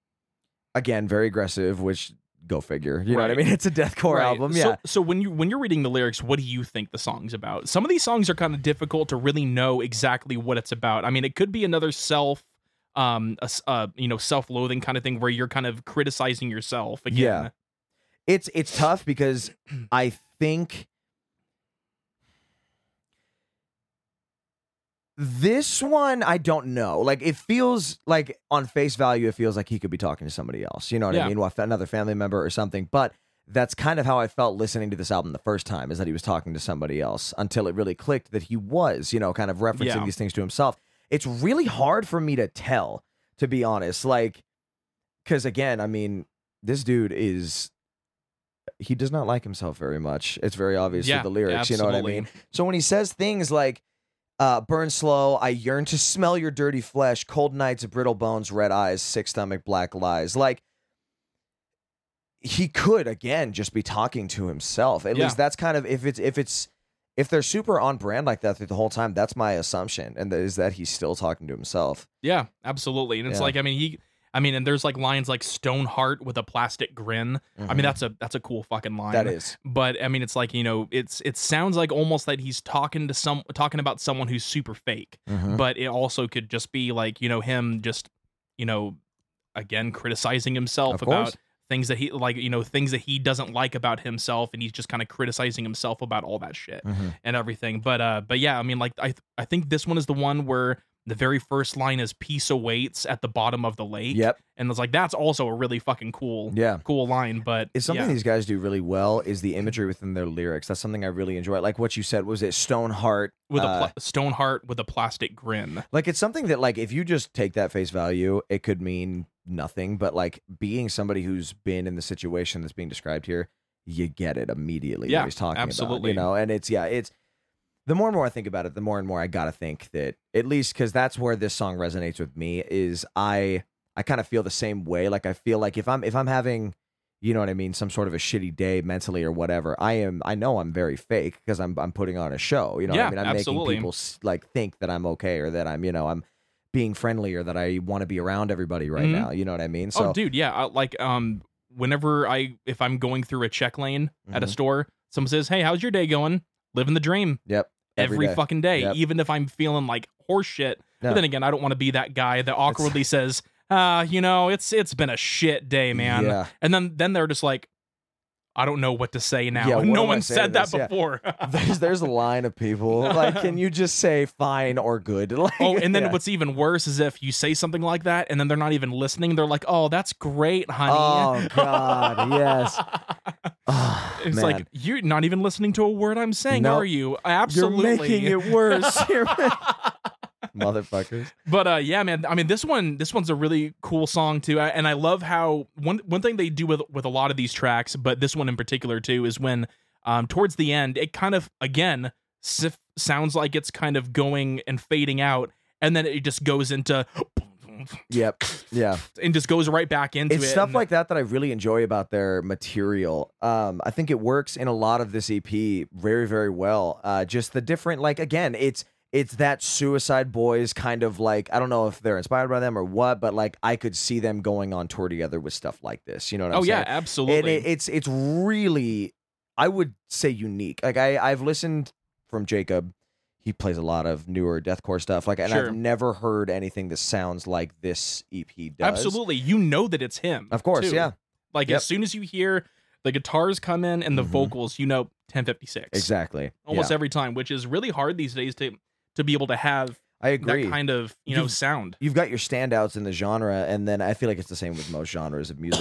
again, very aggressive, which go figure. You know what I mean? It's a deathcore right. album. So, Yeah, so when you when you're reading the lyrics, what do you think the song's about? Some of these songs are kind of difficult to really know exactly what it's about. I mean, it could be another self, um, a uh, you know, self-loathing kind of thing where you're kind of criticizing yourself again. Yeah. it's it's tough because I think this one I don't know. Like it feels like on face value, it feels like he could be talking to somebody else. You know what Yeah. I mean? Well, another family member or something. But that's kind of how I felt listening to this album the first time, is that he was talking to somebody else until it really clicked that he was, you know, kind of referencing Yeah. these things to himself. It's really hard for me to tell, to be honest. Like, because again, I mean, this dude is. He does not like himself very much. It's very obvious Yeah, with the lyrics. You know what I mean? So when he says things like, uh, burn slow, I yearn to smell your dirty flesh, cold nights, brittle bones, red eyes, sick stomach, black lies. Like, he could, again, just be talking to himself. At Yeah. least that's kind of, if it's, if it's, if they're super on brand like that through the whole time, that's my assumption. And that is that he's still talking to himself. Yeah, absolutely. And it's Yeah. like, I mean, he, I mean, and there's like lines like "stone heart with a plastic grin." I mean, that's a that's a cool fucking line. Mm-hmm. that is. But I mean, it's like you know, it's it sounds like almost that he's talking to some talking about someone who's super fake. Mhm. But it also could just be like you know him just you know again criticizing himself Of course. about things that he like you know things that he doesn't like about himself and he's just kind of criticizing himself about all that shit Mhm. and everything but uh but yeah i mean like i i think this one is the one where the very first line is peace awaits at the bottom of the lake Yep. and it's like that's also a really fucking cool Yeah. cool line but It's something yeah. these guys do really well is the imagery within their lyrics. That's something I really enjoy. Like what you said, was it Stoneheart? with uh, a pla- stone heart with a plastic grin Like it's something that like if you just take that face value, it could mean nothing. But like being somebody who's been in the situation that's being described here, you get it immediately. Yeah, what he's talking about. absolutely. You know, and it's yeah, it's the more and more I think about it, the more and more I gotta think that at least because that's where this song resonates with me. Is I I kind of feel the same way. Like I feel like if I'm if I'm having you know what I mean, some sort of a shitty day mentally or whatever. I am. I know I'm very fake because I'm. I'm putting on a show. You know what Yeah, I mean? I'm absolutely. making people like think that I'm okay or that I'm. You know, I'm being friendly or that I want to be around everybody right Mhm. now. You know what I mean? So oh dude yeah I, like um whenever i if i'm going through a check lane at a Mhm. store someone says hey how's your day going living the dream yep. Every, day. fucking day Yep. even if i'm feeling like horse shit No. but then again i don't want to be that guy that awkwardly says uh you know it's it's been a shit day man Yeah. and then then they're just like i don't know what to say now Yeah, no one said that this? Yeah. before There's there's a line of people like, can you just say fine or good? Like, Oh, and then yeah. what's even worse is if you say something like that and then they're not even listening. They're like, "Oh, that's great, honey." Oh God, yes. Oh, It's man. like you're not even listening to a word I'm saying, Nope. are you? Absolutely. You're making it worse. Motherfuckers. but uh, yeah, man. I mean, this one, this one's a really cool song too, and I love how one one thing they do with with a lot of these tracks, but this one in particular too, is when um towards the end, it kind of again sif- sounds like it's kind of going and fading out, and then it just goes into Yep. Yeah. and just goes right back into it's it. stuff and- like that that I really enjoy about their material. Um, I think it works in a lot of this EP very, very well. Uh, just the different, like again, it's it's that Suicide Boys kind of like I don't know if they're inspired by them or what, but like I could see them going on tour together with stuff like this. You know what I'm oh saying? yeah, absolutely. and it, it's it's really I would say unique. Like I I've listened from Jacob. He plays a lot of newer deathcore stuff. Like, and Sure. I've never heard anything that sounds like this EP does. Absolutely. You know that it's him. Of course, too. yeah. Like Yep. as soon as you hear the guitars come in and the Mhm. vocals, you know 1056. Exactly. Almost Yeah. every time, which is really hard these days to to be able to have I agree. that kind of you know You've- sound. You've got your standouts in the genre, and then I feel like it's the same with most genres of music.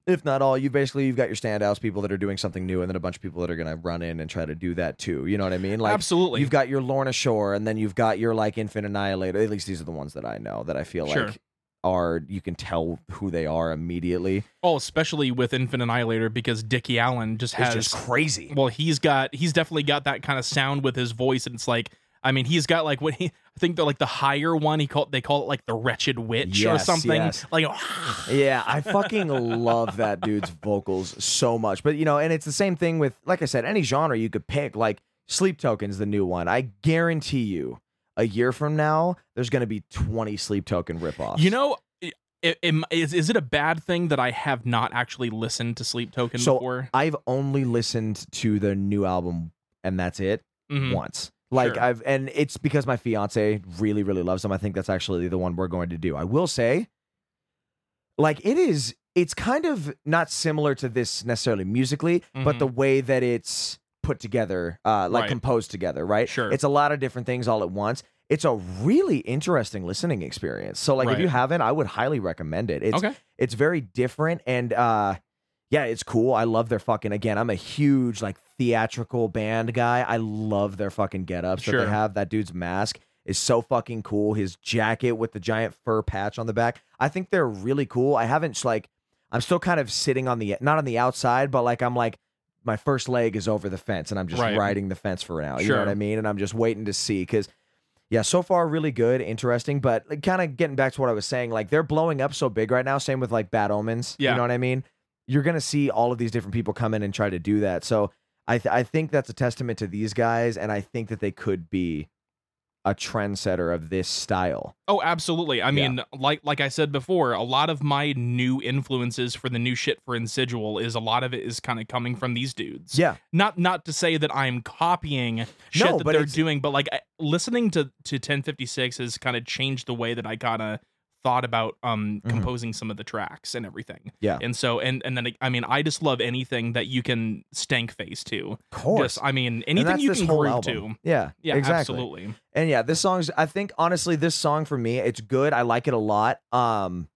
if not all, you basically you've got your standouts, people that are doing something new, and then a bunch of people that are gonna run in and try to do that too. You know what I mean? Like Absolutely. you've got your Lorna Shore, and then you've got your like Infant Annihilator. At least these are the ones that I know that I feel Sure. like are you can tell who they are immediately. oh, especially with Infant Annihilator because Dickie Allen just It's has just crazy. well, he's got he's definitely got that kind of sound with his voice, and it's like I mean he's got like what he I think they're like the higher one. He called they call it like the wretched witch or something. yes. Like Yeah, I fucking love that dude's vocals so much. But you know, and it's the same thing with like I said, any genre you could pick. Like Sleep Token's the new one. I guarantee you, a year from now, there's gonna be 20 Sleep Token ripoffs. you know. i- im- Is is it a bad thing that I have not actually listened to Sleep Token So, before? I've only listened to the new album and that's it Mhm. once. Like Sure. I've and it's because my fiance really really loves them. I think that's actually the one we're going to do. I will say like it is it's kind of not similar to this necessarily musically, but Mhm. the way that it's put together uh like Right. composed together, right? Sure. It's a lot of different things all at once. It's a really interesting listening experience. So like if you haven't, I would highly recommend it. It's okay. it's very different and uh yeah it's cool i love their fucking again i'm a huge like theatrical band guy i love their fucking get-ups that they have that dude's mask is so fucking cool his jacket with the giant fur patch on the back i think they're really cool i haven't like i'm still kind of sitting on the not on the outside but like i'm like my first leg is over the fence and i'm just Right. riding the fence for now you know what i mean and i'm just waiting to see because yeah, so far really good, interesting, but like, kind of getting back to what I was saying, like they're blowing up so big right now. Same with like Bad Omens. Yeah. You know what I mean? You're gonna see all of these different people come in and try to do that. So I th- I think that's a testament to these guys, and I think that they could be a trendsetter of this style. Oh, absolutely. I Yeah. mean, like like I said before, a lot of my new influences for the new shit for Insidual is a lot of it is kind of coming from these dudes. Yeah. Not not to say that I'm copying shit No, that they're doing, but like I- listening to to 1056 has kind of changed the way that I kind of thought about um Mhm. composing some of the tracks and everything. Yeah. And so and and then I mean, I just love anything that you can stank face to. Of course. Just I mean, anything you can groove to. Yeah. Yeah, exactly. absolutely. And yeah, this song's I think honestly this song for me, it's good. I like it a lot. Um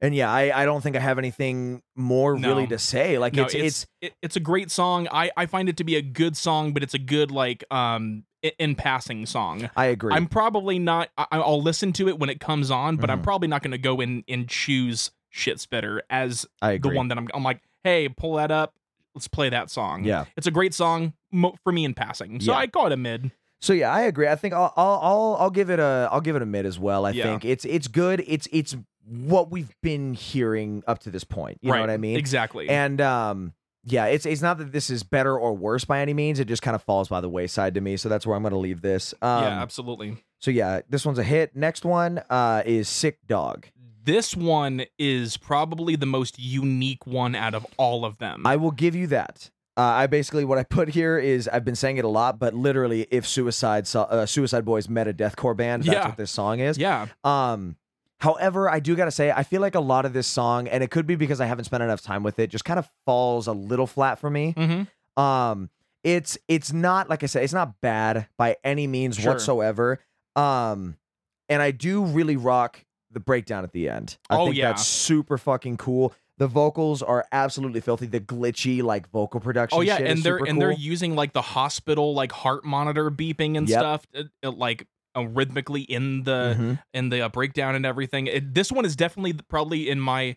and yeah, I, I don't think I have anything more No. really to say. Like no, it's it's, it, it's a great song. I I find it to be a good song, but it's a good like um in passing song. I agree. I'm probably not. I, I'll listen to it when it comes on, but I'm Mhm. probably not going to go in and choose shit spitter as the one that I'm. I'm like, hey, pull that up. Let's play that song. Yeah. it's a great song mo- for me in passing. So Yeah. I call it a mid. So yeah, I agree. I think I'll I'll I'll, I'll give it a I'll give it a mid as well. I Yeah. think it's it's good. It's it's what we've been hearing up to this point. You right. know what I mean? Exactly. And um yeah, it's it's not that this is better or worse by any means. It just kind of falls by the wayside to me. So that's where I'm going to leave this. Um, yeah, absolutely. So yeah, this one's a hit. Next one uh, is Sick Dog. This one is probably the most unique one out of all of them. I will give you that. Uh, I basically what I put here is I've been saying it a lot, but literally, if Suicide uh, Suicide Boys met a deathcore band, that's Yeah. what this song is. yeah. Um, however, I do gotta say, I feel like a lot of this song, and it could be because I haven't spent enough time with it, just kind of falls a little flat for me. Mm-hmm. Um, it's it's not like I said, it's not bad by any means Sure. whatsoever. Um, and I do really rock the breakdown at the end. I Oh, think yeah. that's super fucking cool. The vocals are absolutely filthy. The glitchy like vocal production. Oh yeah, and they're and they're using like the hospital like heart monitor beeping and Yep. stuff, uh, uh, like uh, rhythmically in the Mhm. in the uh, breakdown and everything. It, this one is definitely probably in my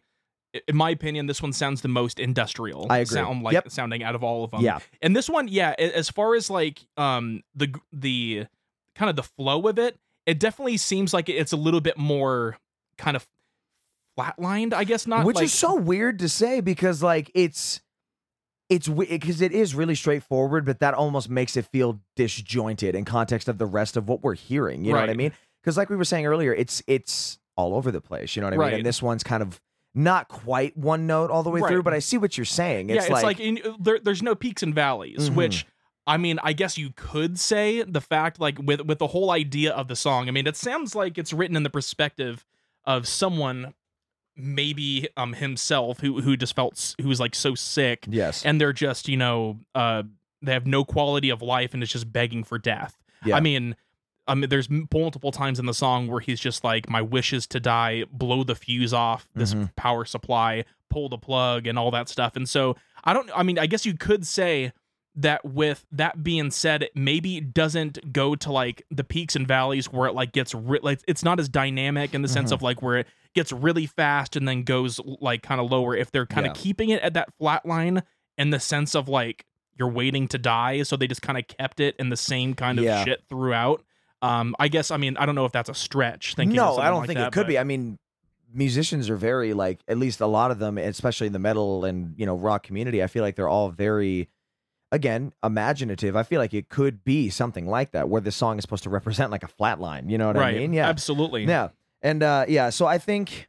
in my opinion, this one sounds the most industrial. I agree. Sound like Yep. sounding out of all of them. Yeah, and this one, yeah, as far as like um the the kind of the flow of it, it definitely seems like it's a little bit more kind of flatlined. I guess not, which like, is so weird to say because like it's it's because it is really straightforward, but that almost makes it feel disjointed in context of the rest of what we're hearing. You know what I mean? Because like we were saying earlier, it's it's all over the place. You know what I mean? And this one's kind of not quite one note all the way Right. through, but I see what you're saying. It's yeah, it's like, like, in, there, there's no peaks and valleys, Mhm. which I mean, I guess you could say the fact like with with the whole idea of the song. I mean, it sounds like it's written in the perspective of someone maybe um himself who who just felt who was like so sick yes, and they're just, you know, uh they have no quality of life and it's just begging for death. Yeah. I mean, I mean, there's multiple times in the song where he's just like, "My wish is to die, blow the fuse off this Mhm. power supply, pull the plug, and all that stuff." And so I don't. I mean, I guess you could say that with that being said, it maybe doesn't go to like the peaks and valleys where it like gets re- like it's not as dynamic in the sense Mhm. of like where it gets really fast and then goes like kind of lower. If they're kind of Yeah. keeping it at that flat line in the sense of like you're waiting to die, so they just kind of kept it in the same kind of Yeah. shit throughout. Um, I guess I mean I don't know if that's a stretch. Thinking no, I don't like think that, it could but- be. I mean, musicians are very like at least a lot of them, especially in the metal and you know rock community. I feel like they're all very, again, imaginative. I feel like it could be something like that, where the song is supposed to represent like a flat line. You know what right? I mean? Yeah, absolutely. yeah, and uh, yeah. So I think.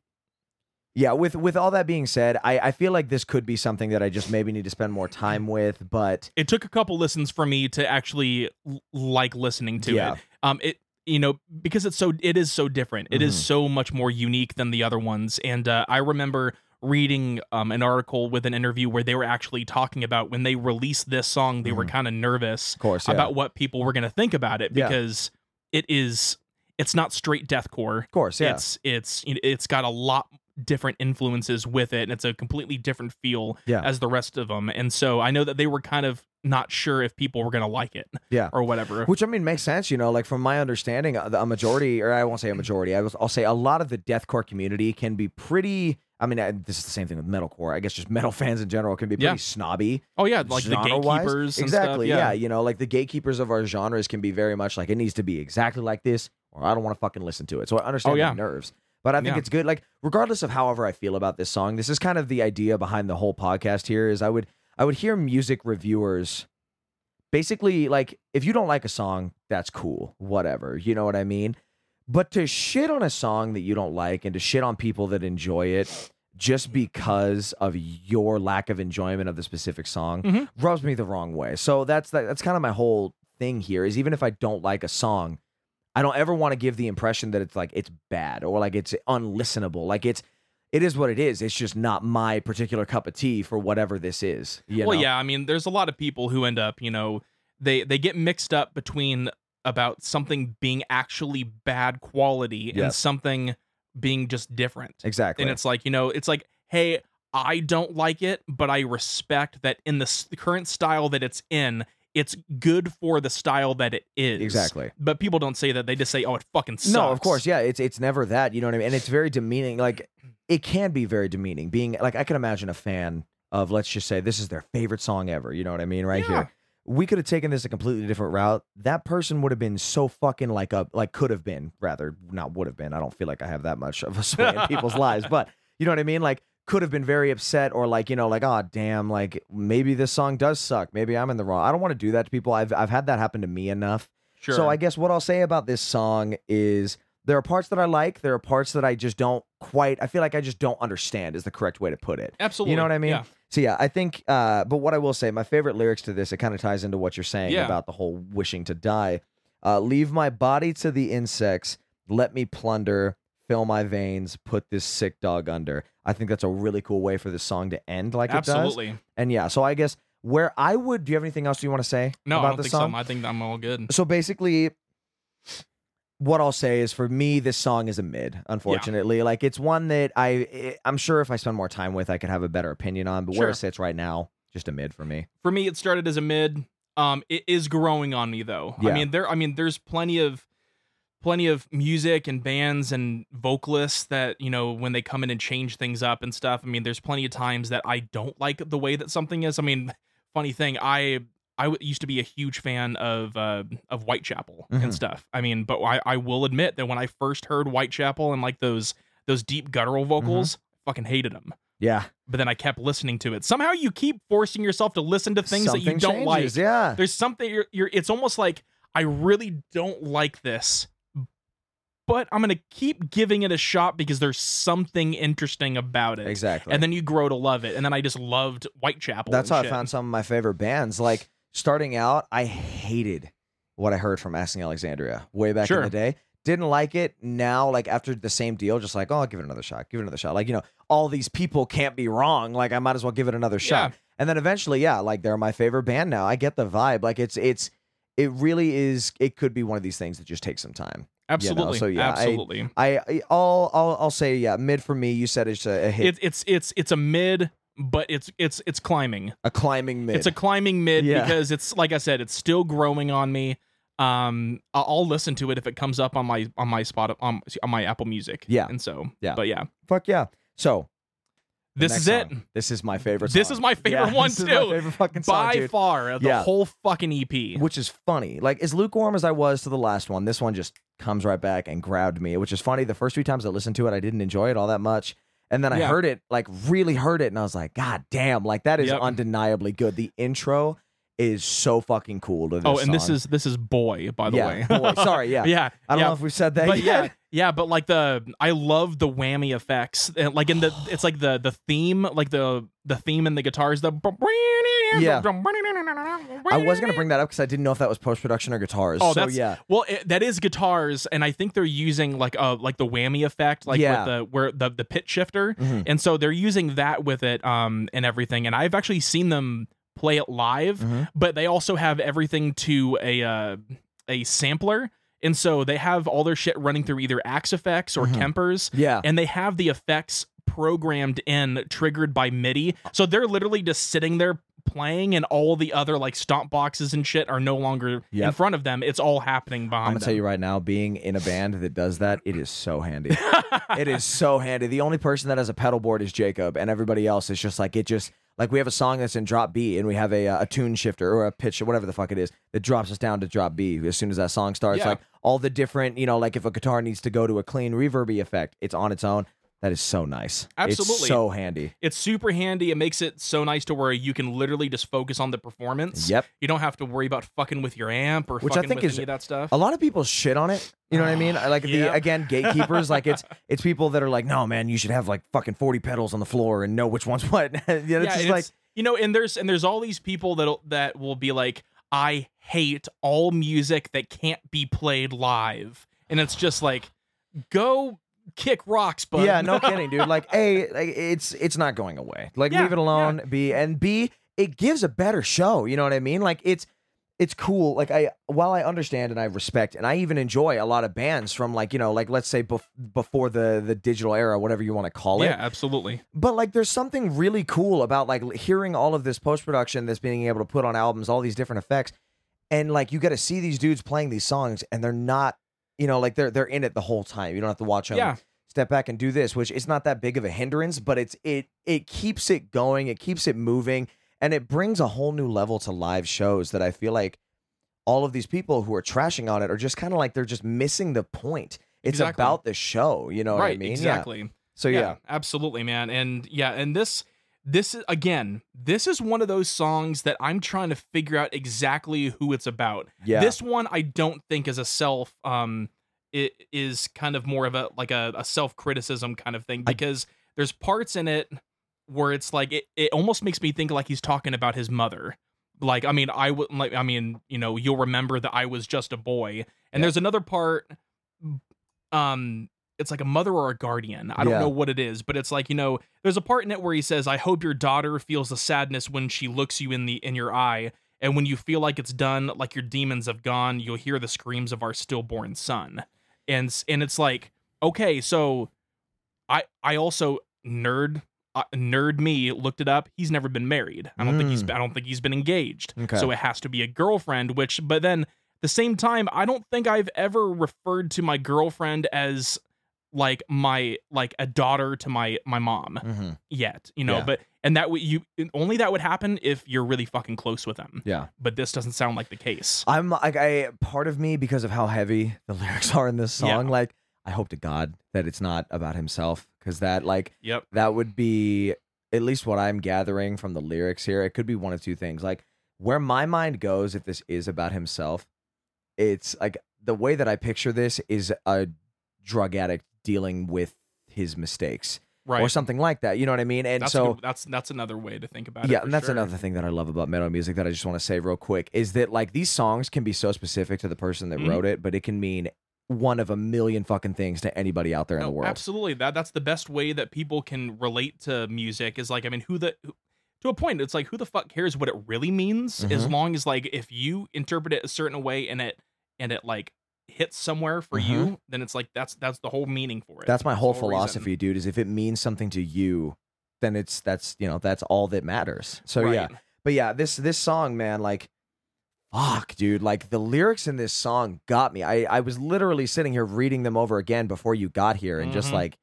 Yeah, with with all that being said, I, I feel like this could be something that I just maybe need to spend more time with, but it took a couple listens for me to actually l- like listening to Yeah. it. Um, it you know because it's so it is so different. It is Mhm. so much more unique than the other ones. And uh, I remember reading um, an article with an interview where they were actually talking about when they released this song, they were Mhm. kind of nervous of course, yeah. about what people were going to think about it Yeah. because it is it's not straight deathcore. of course, yeah, It's it's it's got a lot different influences with it and it's a completely different feel Yeah. as the rest of them. And so I know that they were kind of not sure if people were going to like it yeah. or whatever. Which I mean makes sense, you know. Like from my understanding, uh, a a majority, or I won't say a majority, I was, I'll say a lot of the deathcore community can be pretty. I mean, I, this is the same thing with metalcore. I guess just metal fans in general can be pretty Yeah. snobby. oh yeah, like the gatekeepers and exactly. stuff. yeah, you know, like the gatekeepers of our genres can be very much like it needs to be exactly like this, or I don't want to fucking listen to it. So I understand Oh, yeah. the nerves. But I think Yeah. it's good. Like, regardless of however I feel about this song, this is kind of the idea behind the whole podcast here. Is I would I would hear music reviewers basically like if you don't like a song, that's cool, whatever. You know what I mean? But to shit on a song that you don't like and to shit on people that enjoy it just because of your lack of enjoyment of the specific song Mhm. rubs me the wrong way. So that's that, that's kind of my whole thing here is even if I don't like a song, I don't ever want to give the impression that it's like it's bad or like it's unlistenable. Like it's it is what it is. It's just not my particular cup of tea for whatever this is. You well, know? yeah. I mean, there's a lot of people who end up, you know, they they get mixed up between about something being actually bad quality and something being just different. Exactly. And it's like, you know, it's like, hey, I don't like it, but I respect that in the current style that it's in, it's good for the style that it is. Exactly. But people don't say that. They just say, oh, it fucking sucks. No, of course, yeah. It's it's never that. You know what I mean? And it's very demeaning. Like it can be very demeaning. Being like I can imagine a fan of let's just say this is their favorite song ever. You know what I mean? Right Yeah. here. We could have taken this a completely different route. That person would have been so fucking like a like could have been rather not would have been. I don't feel like I have that much of a sway in people's lives, but you know what I mean? Like could have been very upset or like you know like oh damn like maybe this song does suck. Maybe I'm in the wrong. I don't want to do that to people. I've I've had that happen to me enough. Sure. So I guess what I'll say about this song is there are parts that I like, there are parts that I just don't quite I feel like I just don't understand is the correct way to put it. Absolutely. You know what I mean? Yeah. So yeah, I think uh but what I will say, my favorite lyrics to this, it kind of ties into what you're saying Yeah. about the whole wishing to die. Uh leave my body to the insects, let me plunder, fill my veins, put this sick dog under. I think that's a really cool way for this song to end like it does. Absolutely. And yeah, so I guess where I would do you have anything else you want to say No, about I don't the think song? so. I think I'm all good. So basically, what I'll say is for me, this song is a mid. Unfortunately, like it's one that I I'm sure if I spend more time with, I could have a better opinion on. But where it sits right now, just a mid for me. for me it started as a mid um it is growing on me though i mean there i mean there's plenty of plenty of music and bands and vocalists that you know when they come in and change things up and stuff i mean there's plenty of times that i don't like the way that something is i mean funny thing i I w- used to be a huge fan of uh, of Whitechapel Mhm. and stuff. I mean, but I, I will admit that when I first heard Whitechapel and like those those deep guttural vocals, I fucking hated them Yeah, but then I kept listening to it. Somehow you keep forcing yourself to listen to things that you don't like. Yeah, There's something you're, you're it's almost like I really don't like this, but I'm going to keep giving it a shot because there's something interesting about it. exactly. And then you grow to love it. And then I just loved Whitechapel. that's how shit. I found some of my favorite bands. Like starting out, I hated what I heard from Asking Alexandria way back in the day. Didn't like it. Now, like after the same deal, just like, oh, I'll give it another shot. Give it another shot. Like, you know, all these people can't be wrong. Like, I might as well give it another shot. Yeah. And then eventually, yeah, like they're my favorite band now. I get the vibe. Like it's it's it really is. It could be one of these things that just takes some time. Absolutely. so, yeah, absolutely. I, I I'll I'll I'll say yeah, mid for me. You said it's a, a hit, It's it's it's it's a mid, but it's it's it's climbing. a climbing mid. It's a climbing mid Yeah. because it's like I said, it's still growing on me. Um, I'll listen to it if it comes up on my on my spot on, on my Apple Music. Yeah. and so Yeah. but yeah, fuck yeah. So this is it. song. This is my favorite. This song. is my favorite Yeah, one, this Is too. my favorite fucking song, By dude. far, the Yeah. whole fucking EP. which is funny. Like as lukewarm as I was to the last one, this one just comes right back and grabbed me. Which is funny. The first few times I listened to it, I didn't enjoy it all that much, and then I Yeah. heard it, like really heard it, and I was like, God damn! Like that is Yep. undeniably good. The intro is so fucking cool to this. oh, and this is this is boy, by the yeah. way. boy, sorry, yeah. yeah, I don't yeah. know if we said that. but yet. Yeah, but like the I love the whammy effects. And, Like in the it's like the the theme, like the the theme and the guitars. The Yeah. I was gonna bring that up because I didn't know if that was post production or guitars. Oh, so that's yeah, Well, it, that is guitars, and I think they're using like uh like the whammy effect, like Yeah. with the where the the pitch shifter, Mhm. and so they're using that with it, um, and everything. And I've actually seen them play it live, Mhm. but they also have everything to a uh, a sampler, and so they have all their shit running through either Axe-Fx or Mhm. Kempers, yeah. and they have the effects programmed in triggered by MIDI. So they're literally just sitting there playing and all the other like stomp boxes and shit are no longer in front of them. It's all happening behind I'm gonna them. tell you right now, being in a band that does that, it is so handy. it is so handy. The only person that has a pedal board is Jacob, and everybody else is just like it. Just like we have a song that's in drop B, and we have a uh, a tune shifter or a pitch or whatever the fuck it is that drops us down to drop B as soon as that song starts. Yeah. Like all the different, you know, like if a guitar needs to go to a clean reverby effect, it's on its own. That is so nice. Absolutely. it's so handy. It's super handy. It makes it so nice to where you can literally just focus on the performance. Yep. You don't have to worry about fucking with your amp or Which I think with is any of that stuff. A lot of people shit on it. You know what I mean? Like the again gatekeepers. like it's it's people that are like, no man, you should have like fucking forty pedals on the floor and know which one's what. yeah, it's yeah, just like it's- you know, and there's and there's all these people that that will be like, I hate all music that can't be played live, and it's just like, go kick rocks, bud. Yeah, no kidding, dude. Like, a, like, it's it's not going away. Like, Yeah, leave it alone. B and B, it gives a better show. You know what I mean? Like, it's it's cool. Like, I while I understand and I respect and I even enjoy a lot of bands from like you know like let's say bef- before the the digital era, whatever you want to call it. yeah, absolutely. But like, there's something really cool about like hearing all of this post production that's being able to put on albums, all these different effects, and like you got to see these dudes playing these songs, and they're not, you know, like they're they're in it the whole time. You don't have to watch them Yeah. step back and do this, which it's not that big of a hindrance, but it's it it keeps it going, it keeps it moving, and it brings a whole new level to live shows that I feel like all of these people who are trashing on it are just kind of like they're just missing the point. It's Exactly. about the show, you know what I mean? Yeah. exactly. So yeah. absolutely, man. And yeah, and this this is again, this is one of those songs that I'm trying to figure out exactly who it's about. Yeah. This one I don't think is a self um it is kind of more of a like a, a self-criticism kind of thing I- because there's parts in it where it's like it, it almost makes me think like he's talking about his mother. Like I mean I would like I mean, you know, you'll remember that I was just a boy. And Yeah. there's another part um it's like a mother or a guardian. I don't Yeah. know what it is, but it's like, you know, there's a part in it where he says, "I hope your daughter feels the sadness when she looks you in the in your eye, and when you feel like it's done, like your demons have gone, you'll hear the screams of our stillborn son." And and it's like, okay, so I I also nerd uh, nerd me looked it up. He's never been married. I don't think he's Mm. I don't think he's been engaged. Okay. So it has to be a girlfriend, which but then the same time, I don't think I've ever referred to my girlfriend as like my like a daughter to my my mom Mhm. yet, you know. Yeah. But and that would you only that would happen if you're really fucking close with them. Yeah. But this doesn't sound like the case. I'm like I part of me because of how heavy the lyrics are in this song. Yeah. Like I hope to God that it's not about himself because that like Yep. that would be at least what I'm gathering from the lyrics here. It could be one of two things. Like where my mind goes if this is about himself, it's like the way that I picture this is a drug addict dealing with his mistakes Right. or something like that. You know what I mean? And that's so that's that's another way to think about it. yeah, and that's sure. another thing that I love about metal music that I just want to say real quick is that like these songs can be so specific to the person that Mhm. wrote it, but it can mean one of a million fucking things to anybody out there in No, the world. Absolutely. That that's the best way that people can relate to music is like I mean who the who, to a point it's like who the fuck cares what it really means as Mhm. long as like if you interpret it a certain way and it and it like hits somewhere for Mhm. you then it's like that's that's the whole meaning for it That's my whole reason. philosophy, dude. Is if it means something to you, then it's that's you know that's all that matters. So yeah, but yeah, this this song, man, like, fuck, dude, like the lyrics in this song got me. I I was literally sitting here reading them over again before you got here, and just Mhm. like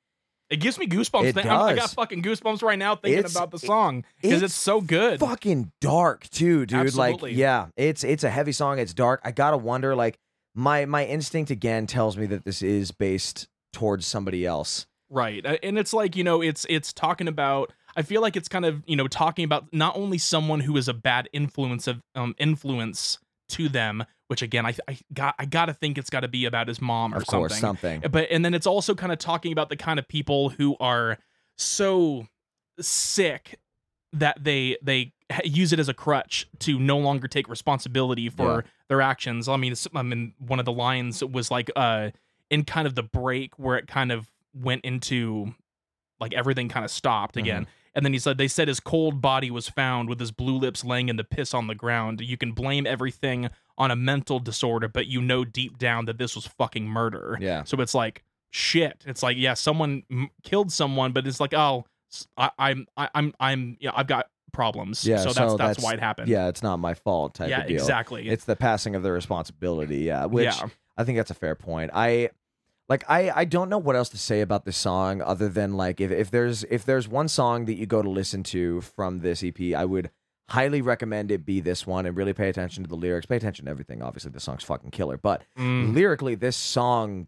it gives me goosebumps It I'm- i got fucking goosebumps right now thinking It's- about the song because it's, it's so good fucking dark too, dude. Absolutely. Like, yeah, it's it's a heavy song. It's dark. I gotta wonder, like, my my instinct again tells me that this is based towards somebody else. Right. And it's like, you know, it's it's talking about I feel like it's kind of, you know, talking about not only someone who is a bad influence of um influence to them, which again I I got I got to think it's got to be about his mom or Of course, something. something. But and then it's also kind of talking about the kind of people who are so sick that they they use it as a crutch to no longer take responsibility for their actions. I mean, I mean, one of the lines was like, uh, in kind of the break where it kind of went into like everything kind of stopped again. And then he said, they said his cold body was found with his blue lips laying in the piss on the ground. You can blame everything on a mental disorder, but you know deep down that this was fucking murder. Yeah. So it's like shit. It's like yeah, someone m- killed someone, but it's like oh, I, I'm I, I'm I'm yeah, I've got problems. Yeah, So that's that's, that's- why it happened. Yeah, it's not my fault type Yeah. of deal. Exactly. It's the passing of the responsibility. Yeah, which yeah. I think that's a fair point. I like I I don't know what else to say about this song other than like if if there's if there's one song that you go to listen to from this EP, I would highly recommend it be this one and really pay attention to the lyrics. Pay attention to everything. Obviously, the song's fucking killer, but Mm. lyrically, this song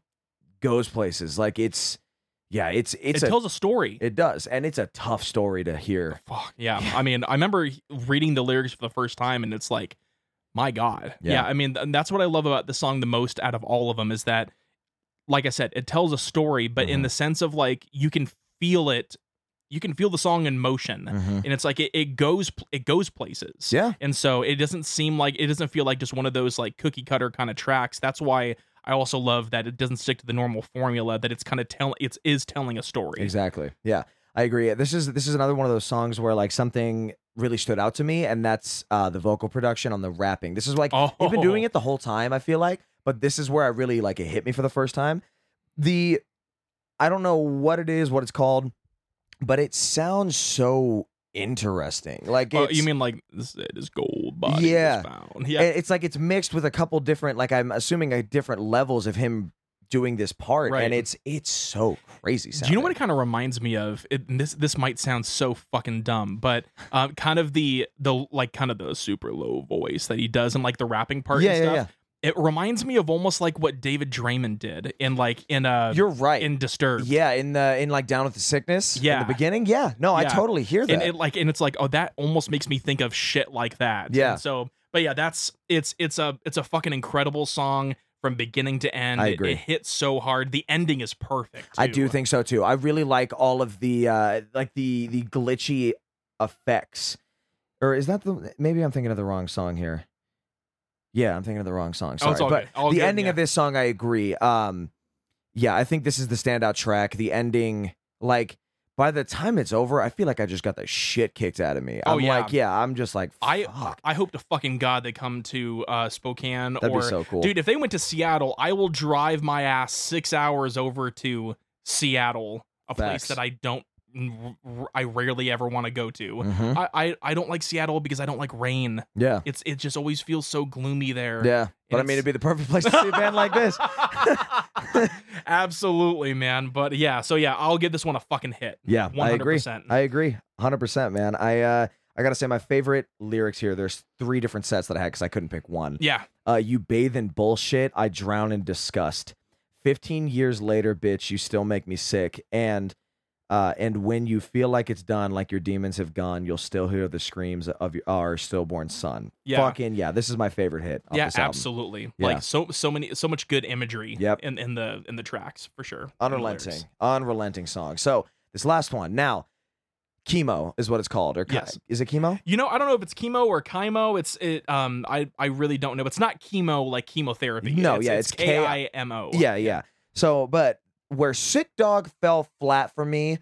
goes places. Like it's yeah, it's it's it a tells a story. it does, and it's a tough story to hear. Fuck yeah. I mean, I remember reading the lyrics for the first time, and it's like, my God. Yeah. Yeah. I mean, and that's what I love about the song the most out of all of them is that, like I said, it tells a story, but in Mhm. the sense of like you can feel it, you can feel the song in motion, Mhm. and it's like it, it goes it goes places. Yeah, And so it doesn't seem like it doesn't feel like just one of those like cookie cutter kind of tracks. That's why I also love that it doesn't stick to the normal formula. That it's kind of tell it's is telling a story. Exactly. Yeah, I agree. This is this is another one of those songs where like something really stood out to me, and that's uh, the vocal production on the rapping. This is like Oh, you've been doing it the whole time. I feel like, but this is where I really like it hit me for the first time. The I don't know what it is, what it's called, but it sounds so interesting. Like Oh, you mean like this is gold body Yeah. found. Yeah. it- it's like it's mixed with a couple different, like I'm assuming, a different levels of him doing this part, Right. and it's it's so crazy. Do you know what it kind of reminds me of? It, this this might sound so fucking dumb, but um, kind of the the like kind of the super low voice that he does in like the rapping part Yeah, and yeah, stuff. It reminds me of almost like what David Draiman did in like in a You're right. in Disturbed. Yeah, in the in like Down with the Sickness. yeah in Yeah. the beginning. Yeah, no, I totally hear that. and it like and it's like oh that almost makes me think of shit like that Yeah. And so but yeah that's it's it's a it's a fucking incredible song from beginning to end I It- agree. it, hits so hard the ending is perfect I do think so too. I really like all of the uh like the the glitchy effects. Or is that the maybe I'm thinking of the wrong song here. Yeah, I'm thinking of the wrong song. Oh, Sorry. it's all but good. All the good, ending yeah. of this song I agree. Um yeah, I think this is the standout track. The ending like by the time it's over, I feel like I just got the shit kicked out of me. Oh, I'm yeah. like, yeah, I'm just like I fuck. I hope to fucking god they come to uh Spokane That'd or be so cool. dude if they went to Seattle I will drive my ass 6 hours over to Seattle a place that I don't I rarely ever want to go to Mhm. I, I I don't like Seattle because I don't like rain Yeah. it's it just always feels so gloomy there Yeah. But I it's- mean it'd be the perfect place to see a band like this. Absolutely, man. But yeah, so yeah, I'll give this one a fucking hit. Yeah, I agree. 100%. I agree, hundred percent, man. I uh, I gotta say my favorite lyrics here. There's three different sets that I had because I couldn't pick one. Yeah. Uh, you bathe in bullshit. I drown in disgust. Fifteen years later, bitch, you still make me sick. And uh, and when you feel like it's done, like your demons have gone, you'll still hear the screams of your, our stillborn son. Yeah. Fucking yeah, this is my favorite hit. Yeah, this album. absolutely. Yeah. Like so so many so much good imagery Yep. in, in the in the tracks for sure. Unrelenting, unrelenting song. So this last one now, Kimo is what it's called. Or ki- Yes. is it chemo? You know, I don't know if it's chemo or chemo. It's it um I I really don't know. It's not chemo like chemotherapy. No, it's, yeah, it's K I M O. Yeah, yeah. So, but where Sick Dog fell flat for me,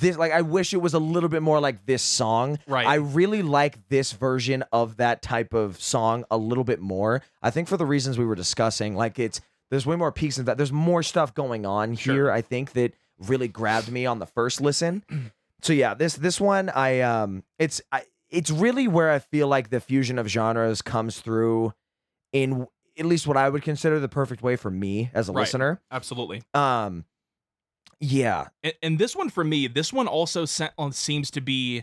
this like I wish it was a little bit more like this song. Right. I really like this version of that type of song a little bit more. I think for the reasons we were discussing, like it's there's way more peaks and that there's more stuff going on Sure. here. I think that really grabbed me on the first listen. so yeah, this this one I um it's I, it's really where I feel like the fusion of genres comes through in at least what I would consider the perfect way for me as a Right. listener. Absolutely. Um yeah, And, and this one for me, this one also uh, seems to be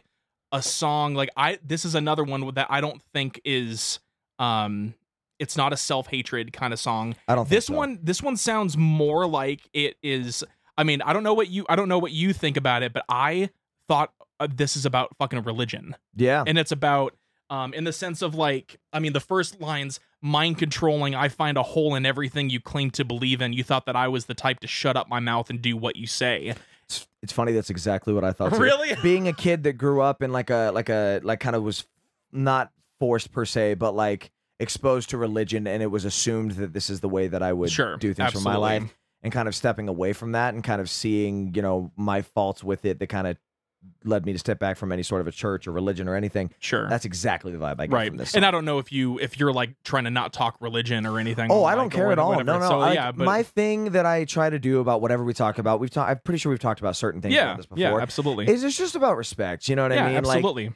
a song like I. This is another one that I don't think is. Um, it's not a self hatred kind of song. I don't think This so. one, this one sounds more like it is. I mean, I don't know what you. I don't know what you think about it, but I thought uh, this is about fucking religion. Yeah. and it's about um in the sense of like i mean the first lines mind controlling i find a hole in everything you claim to believe in you thought that i was the type to shut up my mouth and do what you say It's, it's funny. That's exactly what I thought. Too. Really? being a kid that grew up in like a like a like kind of was not forced per se, but like exposed to religion, and it was assumed that this is the way that I would Sure, do things for my life, and kind of stepping away from that, and kind of seeing you know my faults with it that kind of led me to step back from any sort of a church or religion or anything. sure That's exactly the vibe I get right from this. and i don't know if you if you're like trying to not talk religion or anything Oh, I don't care at all. whatever. No, no. so I- yeah but my thing that I try to do about whatever we talk about, we've talked. I'm pretty sure we've talked about certain things yeah about this before. yeah absolutely Is it's just about respect? You know what yeah I mean? Like, absolutely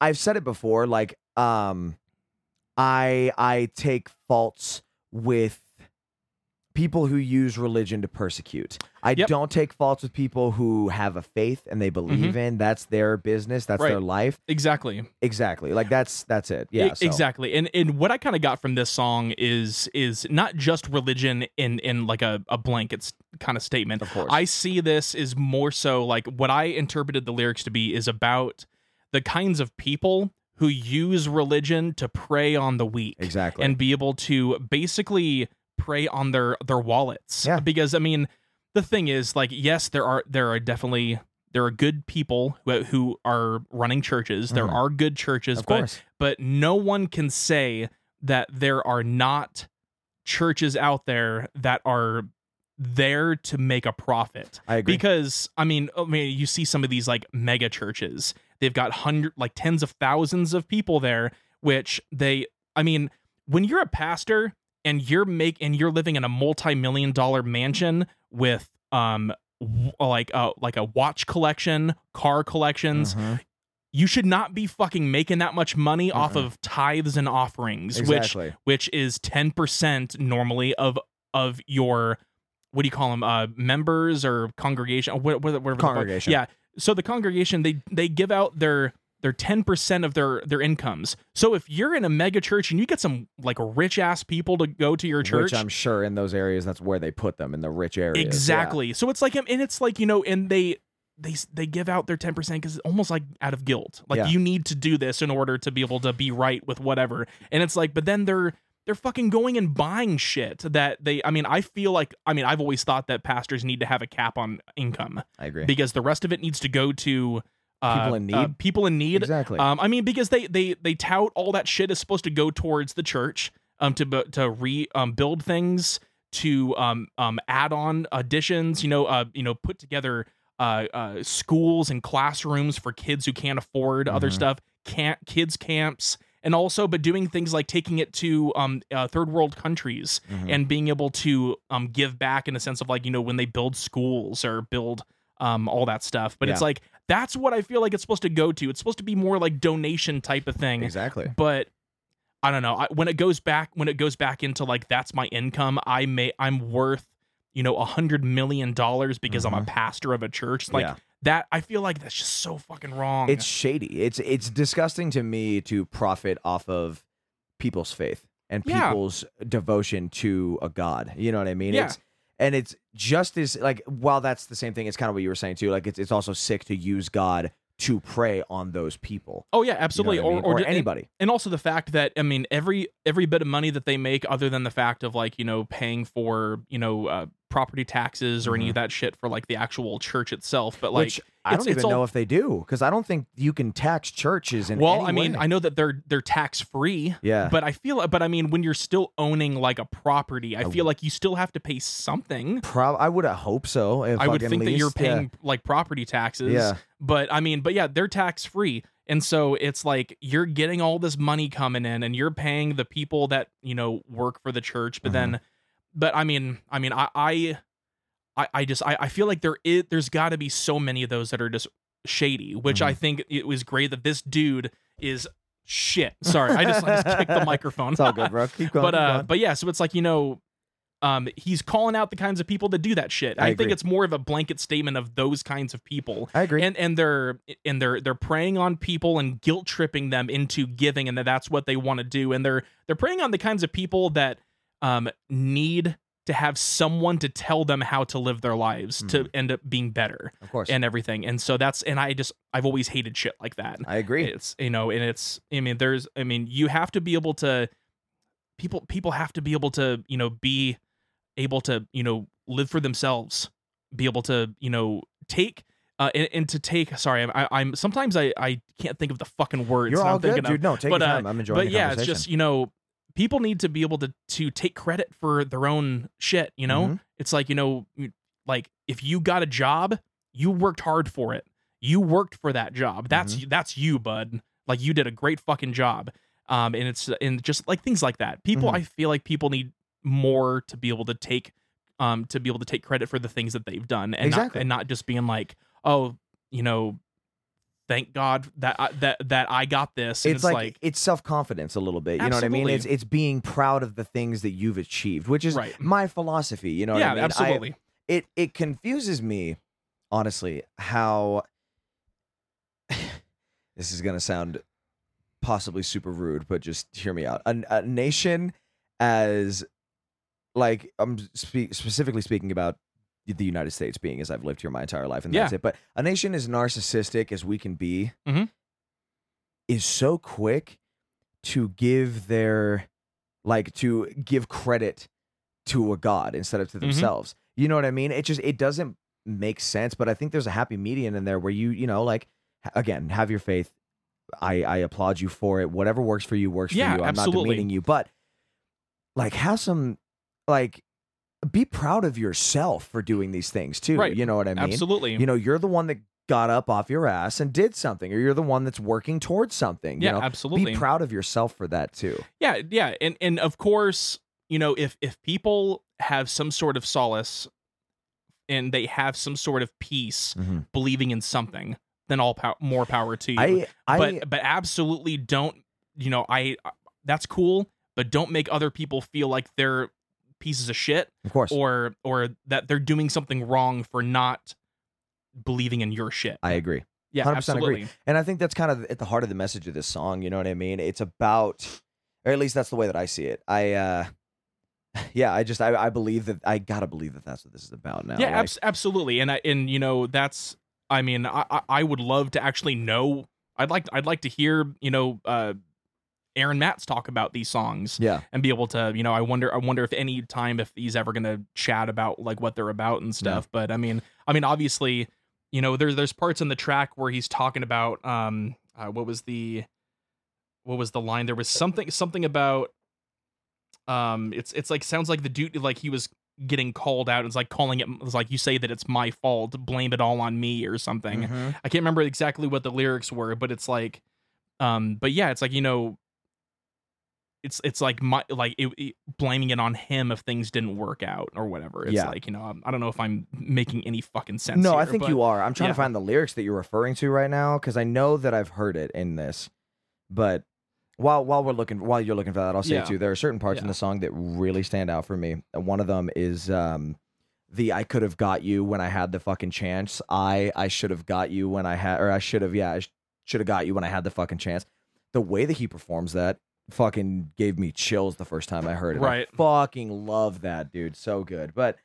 I've said it before. Like, um, I I take faults with people who use religion to persecute. I Yep. don't take faults with people who have a faith and they mm-hmm. believe in. That's their business. That's their life. exactly Exactly. Like that's that's it. Yeah. So- exactly and and what i kind of got from this song is is not just religion in in like a, a blanket kind of statement Of course. i see this is more so like what i interpreted the lyrics to be is about the kinds of people who use religion to prey on the weak exactly. and be able to basically prey on their their wallets Yeah. because i mean the thing is like yes there are there are definitely there are good people who, who are running churches there Mhm. are good churches of but course. but no one can say that there are not churches out there that are there to make a profit I agree. because i mean i mean you see some of these like mega churches they've got hundred like tens of thousands of people there which they i mean when you're a pastor and you're make and you're living in a multi-million dollar mansion with um w- like a like a watch collection car collections Mhm. you should not be fucking making that much money off of tithes and offerings Exactly. which which is 10% normally of of your what do you call them uh members or congregation what, what, whatever the Congregation. yeah so the congregation they they give out their their 10% of their their incomes so if you're in a mega church and you get some like rich ass people to go to your church Which I'm sure in those areas that's where they put them in the rich areas. Yeah. Exactly. So it's like, and it's like you know, and they they they give out their ten percent because it's almost like out of guilt. Like Yeah. you need to do this in order to be able to be right with whatever. And it's like, but then they're they're fucking going and buying shit that they. I mean, I feel like I mean, I've always thought that pastors need to have a cap on income I agree. because the rest of it needs to go to. Uh, People in uh, need? people in need. exactly. Um, I mean, because they they they tout all that shit is supposed to go towards the church, um, to to re um build things, to um um add on additions, you know, uh, you know, put together uh, uh schools and classrooms for kids who can't afford other Mhm. stuff, can't kids camps, and also but doing things like taking it to um uh, third world countries Mhm. and being able to um give back in a sense of like you know when they build schools or build um all that stuff but it's like that's what i feel like it's supposed to go to it's supposed to be more like donation type of thing exactly. but i don't know I, when it goes back when it goes back into like that's my income i may i'm worth you know a hundred million dollars because i'm a Mhm. pastor of a church like Yeah. that i feel like that's just so fucking wrong It's shady. It's it's disgusting to me to profit off of people's faith and Yeah. people's devotion to a god. You know what I mean? Yeah. It's and it's just as like while that's the same thing, it's kind of what you were saying too. Like it's it's also sick to use God to prey on those people. Oh yeah, You know absolutely. I mean? or, or anybody. and also the fact that I mean every every bit of money that they make, other than the fact of like you know paying for you know uh, property taxes or any of that shit for like the actual church itself, but like. Mm-hmm. Which I don't even know if they do because I don't think you can tax churches in well, I mean, way. I know that they're they're tax free, yeah. but I feel, but I mean, when you're still owning like a property, I I feel like you still have to pay something. Prob- I would hope so. I would think that you're least, yeah. paying like property taxes. Yeah. But I mean, but yeah, they're tax free. And so it's like you're getting all this money coming in and you're paying the people that, you know, work for the church. But Mm-hmm. then but I mean, I mean, I I I, I just I, I feel like there is there's gotta be so many of those that are just shady, which I Mm-hmm. think it was great that this dude is shit. Sorry, I just, I just kicked the microphone. It's all good, bro. Keep going. but uh going. but yeah so it's like you know um he's calling out the kinds of people that do that shit I i, think agree. it's more of a blanket statement of those kinds of people I agree. and and they're and they're they're preying on people and guilt tripping them into giving and that that's what they want to do and they're they're preying on the kinds of people that um need to have someone to tell them how to live their lives to end up being better of course. and everything and so that's and i just i've always hated shit like that I agree. it's you know and it's i mean there's i mean you have to be able to people people have to be able to you know be able to you know live for themselves be able to you know take uh and, and to take sorry I'm, I, I'm sometimes i i can't think of the fucking words You're all I'm good, thinking of. dude. No, take But, your uh, time. I'm enjoying but yeah it's just you know people need to be able to to take credit for their own shit you know Mhm. it's like you know like if you got a job you worked hard for it you worked for that job that's Mm-hmm. that's you bud like you did a great fucking job um and it's and just like things like that people Mhm. i feel like people need more to be able to take um to be able to take credit for the things that they've done and Exactly. not and not just being like oh you know thank god that I, that that i got this and it's, like, it's self confidence a little bit. You know what I mean? It's it's being proud of the things that you've achieved, which is Right. my philosophy. You know what I mean? I- absolutely it it confuses me, honestly, how this is gonna sound possibly super rude, but just hear me out. A, a nation as like I'm spe- specifically speaking about the United States being as I've lived here my entire life and that's it. But a nation as narcissistic as we can be Mhm. is so quick to give their like to give credit to a god instead of to Mhm. themselves. You know what I mean? It just it doesn't make sense, but I think there's a happy median in there where you, you know, like again, have your faith. I I applaud you for it. Whatever works for you works Yeah, for you. I'm not demeaning you, but like have some like be proud of yourself for doing these things too. Right. You know what I mean? absolutely You know, you're the one that got up off your ass and did something, or you're the one that's working towards something. yeah you know? absolutely Be proud of yourself for that too. Yeah, yeah, and and of course, you know, if if people have some sort of solace and they have some sort of peace mm-hmm. believing in something, then all pow- more power to you. I, I, but but absolutely don't, you know, I uh, that's cool, but don't make other people feel like they're pieces of shit of course, or or that they're doing something wrong for not believing in your shit. I agree. yeah, 100% agree. absolutely. And I think that's kind of at the heart of the message of this song. You know what I mean? It's about, or at least that's the way that I see it. I, uh, yeah, I just, I, I believe that I gotta believe that that's what this is about now. yeah Like, abs- absolutely and I, and you know that's i mean I, I I would love to actually know i'd like i'd like to hear you know uh Aaron Matts talk about these songs yeah, and be able to you know i wonder i wonder if any time if he's ever gonna chat about like what they're about and stuff. But i mean i mean obviously you know there's there's parts in the track where he's talking about um uh, what was the what was the line? There was something something about um it's it's like sounds like the dude like he was getting called out. It's like calling it it's like you say that it's my fault blame it all on me or something. Mhm. I can't remember exactly what the lyrics were, but it's like, um, but yeah, it's like you know, it's it's like my like it, it- blaming it on him if things didn't work out or whatever. It's Yeah. like you know, um, I don't know if I'm making any fucking sense. No, I think but- you are. I'm trying yeah. to find the lyrics that you're referring to right now because I know that I've heard it in this. But while while we're looking, while you're looking for that, I'll say Yeah. too. There are certain parts in the song that really stand out for me. And One of them is um, the "I could have got you when I had the fucking chance." I I should have got you when I had, or I should have, yeah, I sh- should have got you when I had the fucking chance. The way that he performs that fucking gave me chills the first time I heard it. I Right. fucking love that dude. So good. But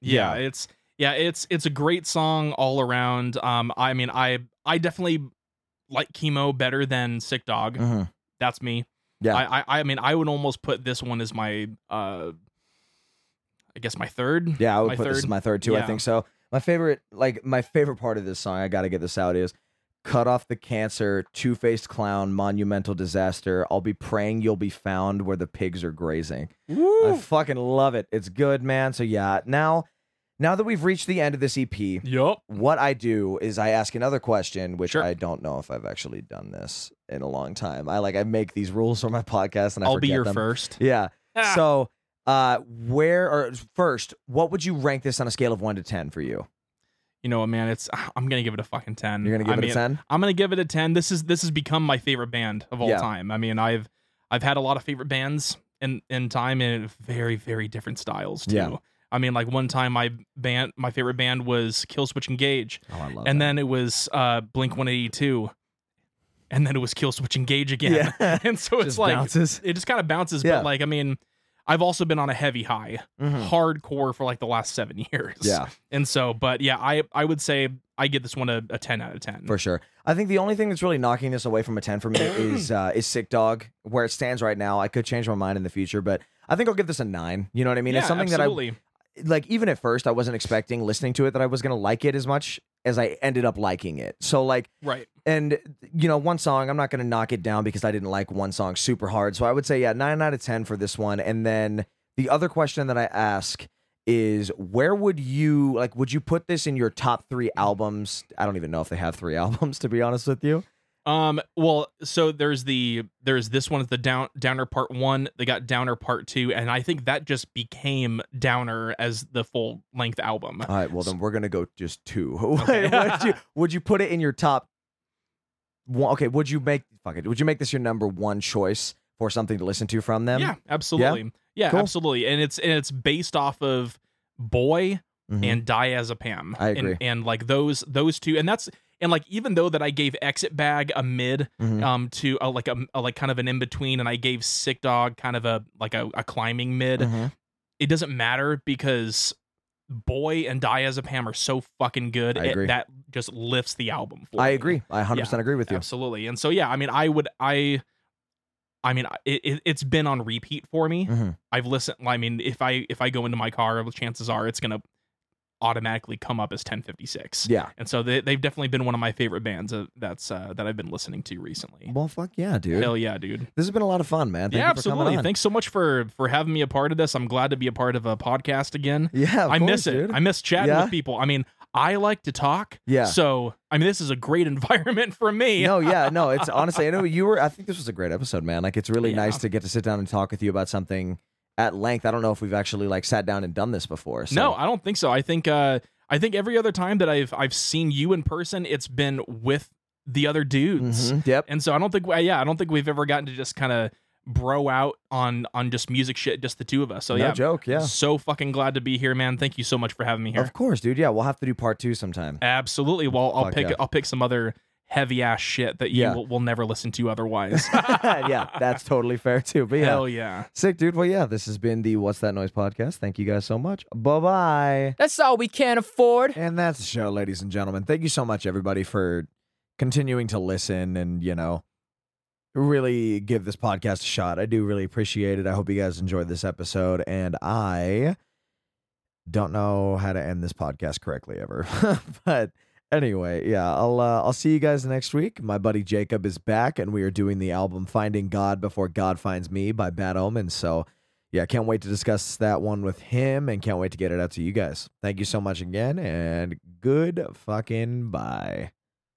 yeah, Yeah. it's yeah, it's it's a great song all around. Um, I mean, I I definitely like Kimo better than Sick Dog. Mhm. That's me. Yeah. I, I I mean, I would almost put this one as my uh, I guess my third. Yeah, I would my put this as my third too. I think so. My favorite, like my favorite part of this song, I got to get this out is cut off the cancer, two faced clown, monumental disaster. I'll be praying you'll be found where the pigs are grazing. I fucking love it. It's good, man. So yeah, now, now that we've reached the end of this EP, Yup. what I do is I ask another question, which Sure. I don't know if I've actually done this in a long time. I like I make these rules for my podcast and I I'll be your them. first. Yeah. Ah. So, uh, where or first, what would you rank this on a scale of one to ten for you? You know what, man? It's I'm gonna give it a fucking ten. You're gonna give I it mean, a ten. I'm gonna give it a ten. This is this has become my favorite band of all Yeah. time. I mean, I've I've had a lot of favorite bands in in time in very very different styles too. Yeah. I mean, like one time my band my favorite band was Killswitch Engage, Oh, I love and then it was uh Blink 182, and then it was Killswitch Engage again. Yeah. and so it's Just like bounces. it just kind of bounces. Yeah. But like, I mean, I've also been on a heavy high, Mhm. hardcore for like the last seven years. Yeah, And so, but yeah, I I would say I give this one a, a ten out of ten. for sure. I think the only thing that's really knocking this away from a ten for me is uh, is Sick Dog. Where it stands right now, I could change my mind in the future, but I think I'll give this a nine. You know what I mean? yeah, it's something absolutely. that I like. Even at first, I wasn't expecting listening to it that I was gonna like it as much as I ended up liking it. So like. right. and you know one song i'm not going to knock it down because i didn't like one song super hard so i would say yeah 9 out of 10 for this one and then the other question that i ask is where would you like would you put this in your top three albums i don't even know if they have three albums to be honest with you Um. Well, so there's the there's this one, the down downer part one. They got downer part two, and I think that just became downer as the full length album. all right well then we're going to go just two Okay. would, you, would you put it in your top one okay would you make fuck it would you make this your number one choice for something to listen to from them yeah, absolutely. Yeah, Cool. absolutely. And it's and it's based off of Boy Mhm. and Diazepam. I agree. And, and like those those two, and that's and like even though that I gave Exit Bag a mid, Mhm. um, to a, like a, a like kind of an in between, and I gave Sick Dog kind of a like a, a climbing mid. Mhm. It doesn't matter because Boy and Diazepam are so fucking good. It- that just lifts the album. For i me. agree i 100% agree with you Absolutely. And so yeah, I mean, I would I. I mean, it, it, it's been on repeat for me. Mhm. I've listened. I mean, if I if I go into my car, chances are it's gonna automatically come up as .ten56. yeah And so they, they've definitely been one of my favorite bands uh, that's uh, that I've been listening to recently. well fuck yeah dude Hell yeah, dude! This has been a lot of fun, man. Thank yeah, you for coming absolutely. Thanks so much for for having me a part of this. I'm glad to be a part of a podcast again. Yeah, of I miss it. dude. I miss chatting Yeah? with people. I mean, I like to talk. Yeah. So I mean, this is a great environment for me. no, yeah, no. It's honestly, I know you were. I think this was a great episode, man. Like, it's really Yeah. nice to get to sit down and talk with you about something at length. I don't know if we've actually like sat down and done this before. So. No, I don't think so. I think uh I think every other time that I've I've seen you in person, it's been with the other dudes. Mhm, Yep. And so I don't think yeah, I don't think we've ever gotten to just kind of bro out on on just music shit, just the two of us. So no yeah, joke. Yeah. so fucking glad to be here, man. Thank you so much for having me here. Of course, dude. Yeah, we'll have to do part two sometime. Absolutely. Well, I'll Fuck pick yeah. I'll pick some other heavy ass shit that you Yeah. will, will never listen to otherwise. yeah, that's totally fair too. But yeah, Hell yeah. sick, dude. Well, yeah, this has been the What's That Noise podcast. Thank you guys so much. Bye bye. That's all we can afford. And that's the show, ladies and gentlemen. Thank you so much, everybody, for continuing to listen and, you know, really give this podcast a shot. I do really appreciate it. I hope you guys enjoyed this episode. And I don't know how to end this podcast correctly ever. but anyway, yeah, I'll uh, I'll see you guys next week. My buddy Jacob is back and we are doing the album Finding God Before God Finds Me by Bad Omen. So yeah, can't wait to discuss that one with him and can't wait to get it out to you guys. Thank you so much again and good fucking bye.